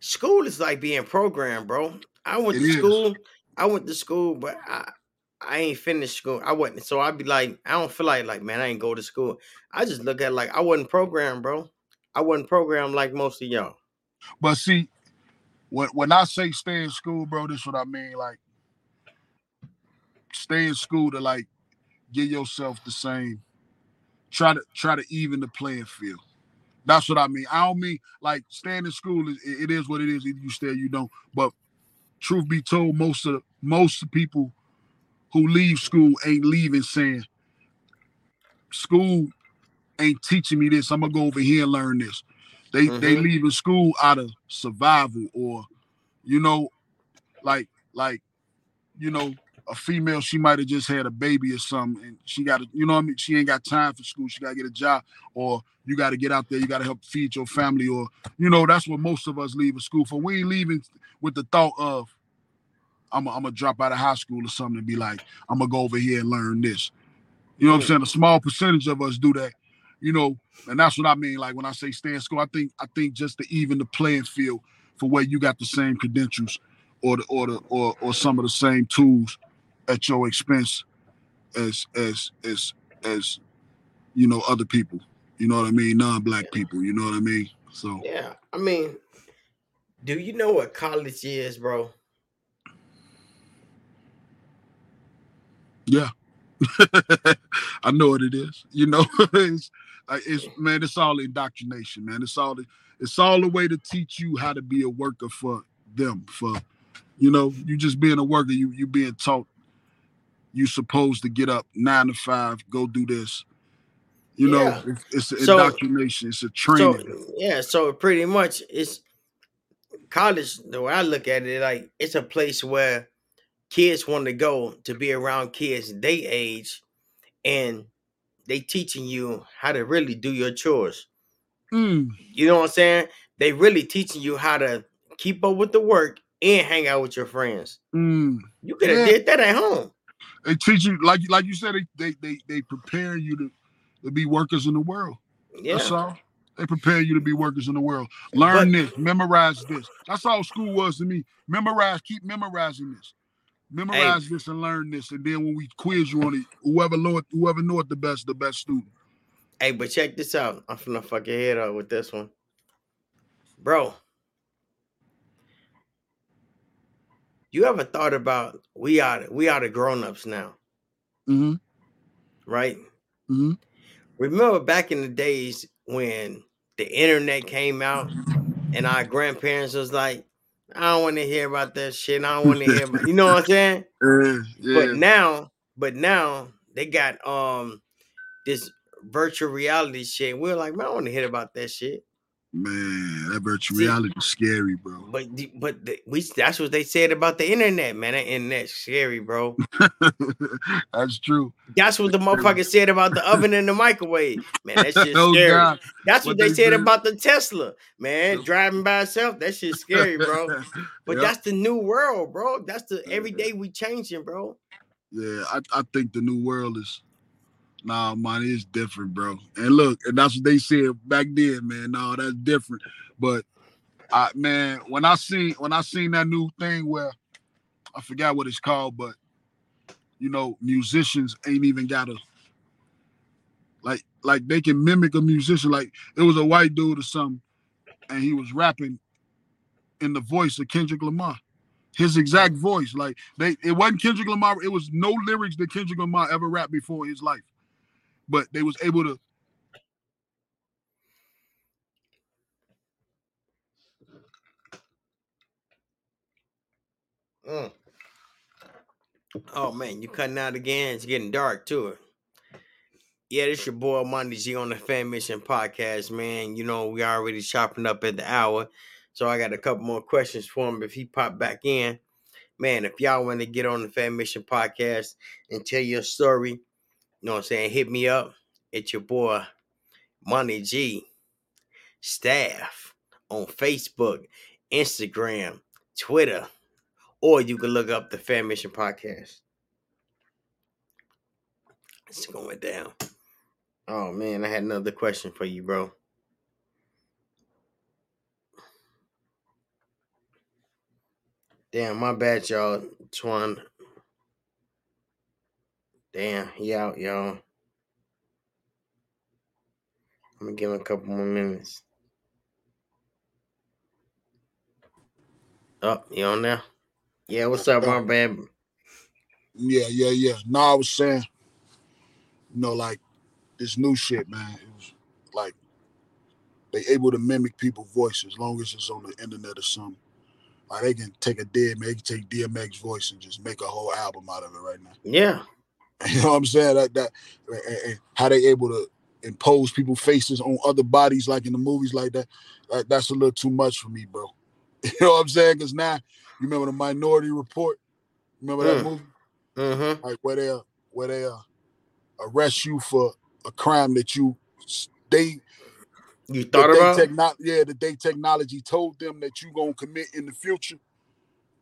school is like being programmed, bro. I went It to is. school. I went to school, but I I ain't finished school. I wasn't, so I'd be like, I don't feel like like man, I ain't go to school. I just look at like I wasn't programmed, bro. I wasn't programmed like most of y'all. But see, when when I say stay in school, bro, this what I mean. Like, stay in school to like get yourself the same. Try to try to even the playing field. That's what I mean. I don't mean like staying in school. Is, it is what it is. Either you stay or you don't. But truth be told, most of most people who leave school ain't leaving saying school ain't teaching me this. I'm gonna go over here and learn this. They they Mhm. leaving school out of survival or you know, like like you know, a female she might have just had a baby or something and she got you know what I mean she ain't got time for school she got to get a job or you got to get out there you got to help feed your family or you know that's what most of us leave school for we ain't leaving with the thought of I'm gonna I'm drop out of high school or something and be like I'm gonna go over here and learn this. You know what I'm saying? A small percentage of us do that you know? And that's what I mean like when I say stay in school I think I think just to even the playing field for where you got the same credentials or the or the or, or some of the same tools at your expense as as as as you know other people. You know what i mean? Non-black people you know what i mean? So Yeah, I mean, do you know what college is, bro? yeah [LAUGHS] i know what it is you know [LAUGHS] it's it's man it's all indoctrination man. It's all it's all a way to teach you how to be a worker for them for you know you just being a worker you you being taught you supposed to get up nine to five go do this. You know it's, it's an So- indoctrination it's a So training. yeah, so pretty much it's college. The way I look at it, like it's a place where kids want to go to be around kids they age, and they teaching you how to really do your chores. Mm, You know what I'm saying? They really teaching you how to keep up with the work and hang out with your friends. mm. You could have Yeah. did that at home. they teach you like like you said they they they, they prepare you to, to be workers in the world Yeah. That's all. They prepare you to be workers in the world. Learn this, memorize this. That's all school was to me. Memorize, keep memorizing this. Memorize this and learn this. And then when we quiz you on it, whoever know it, whoever know it the best, the best student. Hey, but check this out. I'm finna fuck your head up with this one. Bro. You ever thought about we are we are the grown-ups now, Mm-hmm. right? Mm-hmm. Remember back in the days when the internet came out and our grandparents was like, I don't want to hear about that shit. I don't want to hear about you know what I'm saying? Yeah, [LAUGHS] yeah. But now, but now they got um this virtual reality shit. We're like, man, I want to hear about that shit. Man, that virtual reality is scary, bro. But but the, we that's what they said about the internet, man. That internet's scary, bro. [LAUGHS] That's true. That's what the motherfucker said about the oven and the microwave. Man, That's just [LAUGHS] oh scary. God. That's what, what they, they said about the Tesla, man. Driving by itself, that shit's [LAUGHS] scary, bro. But Yep. that's the new world, bro. That's the every day we changing, bro. Yeah, I, I think the new world is nah man, it's different, bro. And look, and that's what they said back then, man. No, that's different. But I man, when I seen when I seen that new thing where I forgot what it's called, but you know, musicians ain't even gotta like like they can mimic a musician. Like it was a white dude or something, and he was rapping in the voice of Kendrick Lamar. His exact voice. Like they it wasn't Kendrick Lamar, it was no lyrics that Kendrick Lamar ever rapped before in his life. But they was able to Mm. Oh man, you cutting out again. It's getting dark too. Yeah, this your boy Monty G on the Fammission podcast, man. You know, we already chopping up at the hour. So I got a couple more questions for him if he pop back in. Man, if y'all want to get on the Fammission podcast and tell your story, know what I'm saying, hit me up. It's your boy Monty G staff on Facebook, Instagram, Twitter or you can look up the Fammission podcast. It's going down. Oh man, I had another question for you, bro. Damn, my bad, y'all. Twon. Damn, he out, y'all. I'm gonna give him a couple more minutes. Oh, you on there? Yeah, what's up, my bad? Yeah, yeah, yeah. No, I was saying, you know, like this new shit, man. It was like they able to mimic people's voice as long as it's on the internet or something. Like they can take a dead man, they can take DMX voice and just make a whole album out of it right now. Yeah. [LAUGHS] You know what I'm saying? That that and, how they able to impose people's faces on other bodies like in the movies like that. Like, that's a little too much for me, bro. [LAUGHS] You know what I'm saying? Because now you remember the Minority Report? Remember that mm. movie? Mm-hmm. Like where they where they uh, arrest you for a crime that you they you thought about techno- yeah that they technology told them that you gonna commit in the future. [LAUGHS]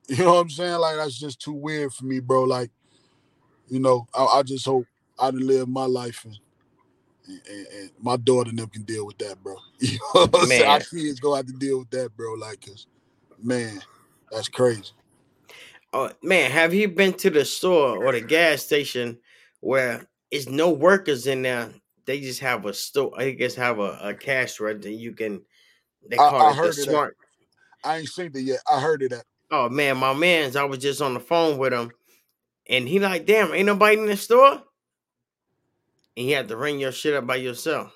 You know what I'm saying? Like that's just too weird for me, bro. Like, you know, I, I just hope I done live my life and, and, and, my daughter and them can deal with that, bro. [LAUGHS] You know what I'm saying? Our kids go have to deal with that, bro. Like, cause man, that's crazy. Oh man, have you been to the store or the gas station where it's no workers in there? They just have a store. I guess have a, a cash register. You can. They call I, I it the smart. That. I ain't seen it yet. I heard it. that. Oh man, my man's. I was just on the phone with him, and he like, damn, ain't nobody in the store. And you have to ring your shit up by yourself.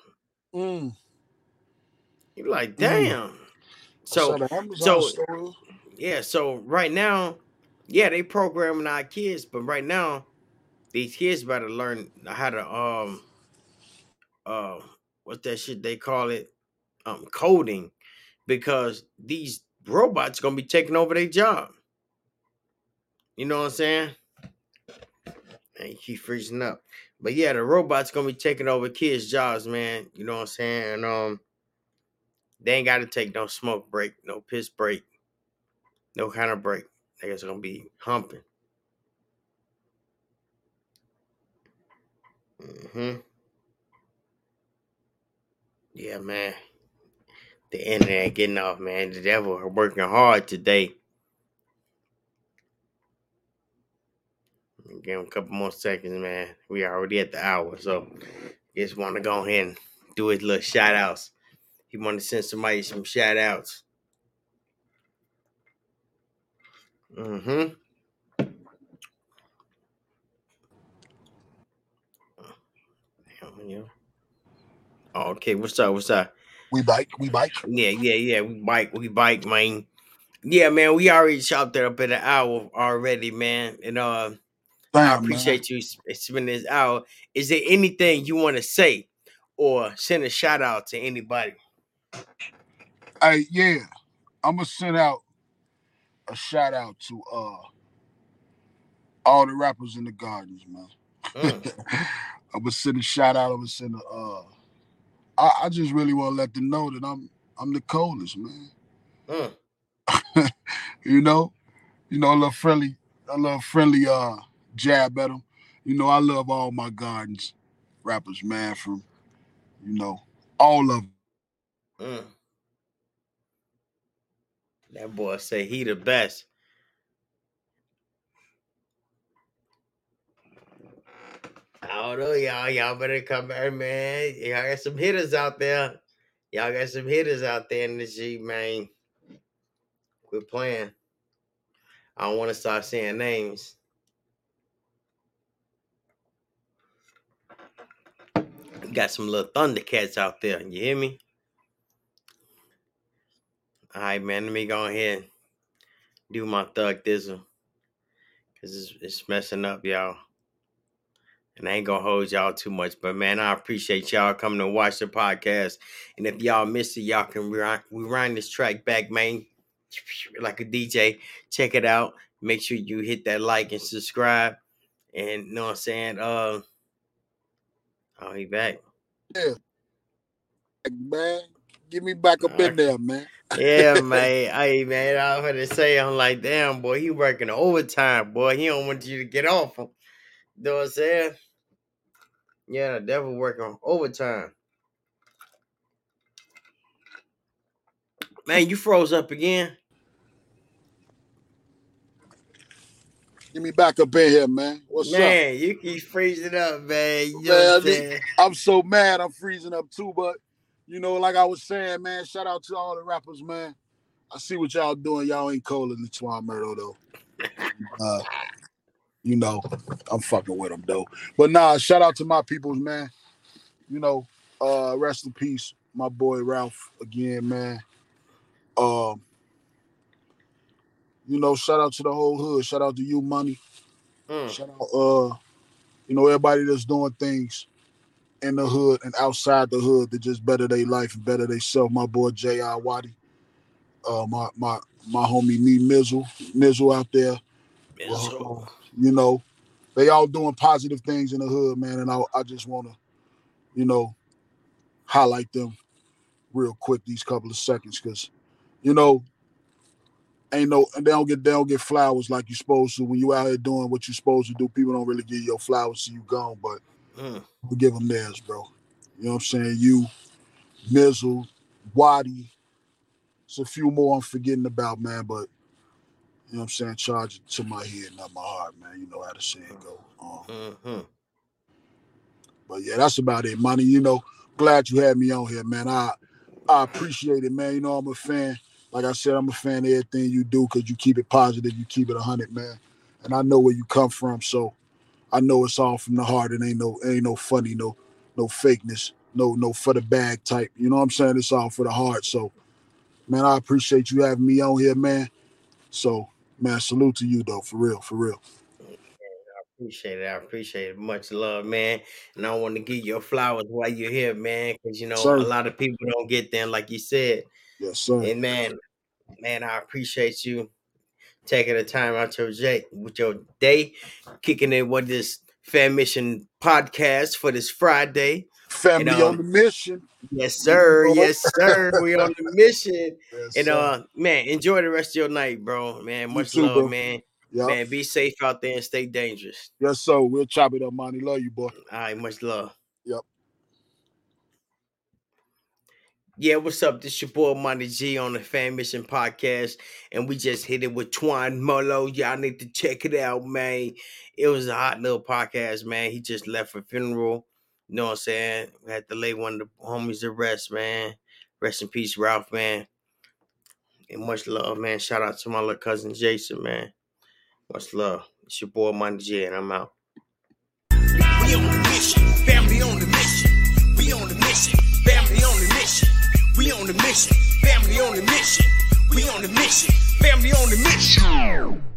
Mm. You like, mm. damn. Mm. So, so yeah, so right now, yeah, they programming our kids, but right now, these kids better learn how to um uh what's that shit they call it? Um coding because these robots gonna be taking over their job. You know what I'm saying? And keep freezing up. But yeah, the robots gonna be taking over kids' jobs, man. You know what I'm saying? And um they ain't gotta take no smoke break, no piss break. No kind of break. It's gonna be humping. hmm Yeah, man. The internet getting off, man. The devil are working hard today. Give him a couple more seconds, man. We already at the hour, so just want to go ahead and do his little shout outs. He want to send somebody some shout outs. Mm-hmm. Oh, okay, what's up? What's up? We bike, we bike. Yeah, yeah, yeah. We bike, we bike, man. Yeah, man. We already chopped it up in an hour already, man. And uh, Damn, I appreciate man. you spending this hour. Is there anything you want to say or send a shout out to anybody? Hey, yeah, I'm gonna send out a shout out to uh all the rappers in the gardens, man. Mm. [LAUGHS] I would send a shout out. I would send a. Uh, I, I just really want to let them know that I'm I'm the coldest, man. Mm. [LAUGHS] you know, you know, a little friendly, a little friendly uh jab at them. You know, I love all my gardens rappers, man, from, you know, all of them. Mm. That boy say he the best. I don't know, y'all. Y'all better come back, man. Y'all got some hitters out there. Y'all got some hitters out there in the G, man. Quit playing. I don't want to start saying names. Got some little Thundercats out there. You hear me? All right, man. Let me go ahead and do my thug thizzle. Because it's, it's messing up, y'all. And I ain't gonna hold y'all too much, but man, I appreciate y'all coming to watch the podcast. And if y'all missed it, y'all can rewind, rewind this track back, man, [SNIFFS] like a DJ. Check it out. Make sure you hit that like and subscribe. And you know what I'm saying? Uh, Oh, I'll be back. Yeah. Man, get me back up in there, man. yeah, [LAUGHS] man. Hey, man, I was gonna say, I'm like, damn, boy, he working overtime, boy. He don't want you to get off him. You know what I'm saying? Yeah, the devil working overtime. Man, you froze up again. Get me back up in here, man. What's man, up? Man, you keep freezing up, man. You man, I'm. I'm so mad I'm freezing up too, but you know, like I was saying, man, shout out to all the rappers, man. I see what y'all doing. Y'all ain't cold in the Twon Murdo though. uh, you know, I'm fucking with them though. But nah, shout out to my peoples, man. You know, uh, rest in peace, my boy Ralph again, man. Um, you know, shout out to the whole hood. Shout out to you, money. Mm. Shout out, uh, you know, everybody that's doing things in the hood and outside the hood to just better their life and better themselves. My boy J.I. Waddy. Uh, my my my homie me Mizzle, Mizzle out there. Mizzle. Uh, you know, they all doing positive things in the hood, man. And I, I just want to, you know, highlight them real quick these couple of seconds because, you know, ain't no they don't get they don't get flowers like you're supposed to when you out here doing what you're supposed to do. People don't really give your flowers to you gone, but mm. we give them theirs, bro. You know what I'm saying? You, Mizzle, Waddy. It's a few more I'm forgetting about, man, but you know what I'm saying? Charge it to my head, not my heart, man. You know how to say it go. Um, mm-hmm. But yeah, that's about it, money. You know, glad you had me on here, man. I I appreciate it, man. You know, I'm a fan. Like I said, I'm a fan of everything you do because you keep it positive, you keep it hundred, man. And I know where you come from, so I know it's all from the heart. It ain't no ain't no funny, no no fakeness, no no for the bag type. You know what I'm saying? It's all for the heart. So, man, I appreciate you having me on here, man. So man, salute to you though, for real, for real. I appreciate it. I appreciate it. Much love, man. And I want to give your flowers while you're here, man, because you know sir. a lot of people don't get them, like you said. Yes, sir. And man, man, I appreciate you taking the time out your day, with your day, kicking in with this Fammission podcast for this Friday. Family and, um, on the mission. Yes, sir. [LAUGHS] Yes, sir. we on the mission. Yes, and uh, man, enjoy the rest of your night, bro. Man, much too, love, bro. man. Yep. Man, be safe out there and stay dangerous. Yes, sir. We'll chop it up, money. Love you, boy. All right, much love. Yep. Yeah, what's up? This your boy Monty G on the Fammission Podcast, and we just hit it with Twon Murdo. Y'all need to check it out, man. It was a hot little podcast, man. He just left for funeral. You know what I'm saying? We had to lay one of the homies to rest, man. Rest in peace, Ralph, man. And much love, man. Shout out to my little cousin Jason, man. Much love. It's your boy Monty G, and I'm out. The mission, family on the mission. We on the mission, family on the mission.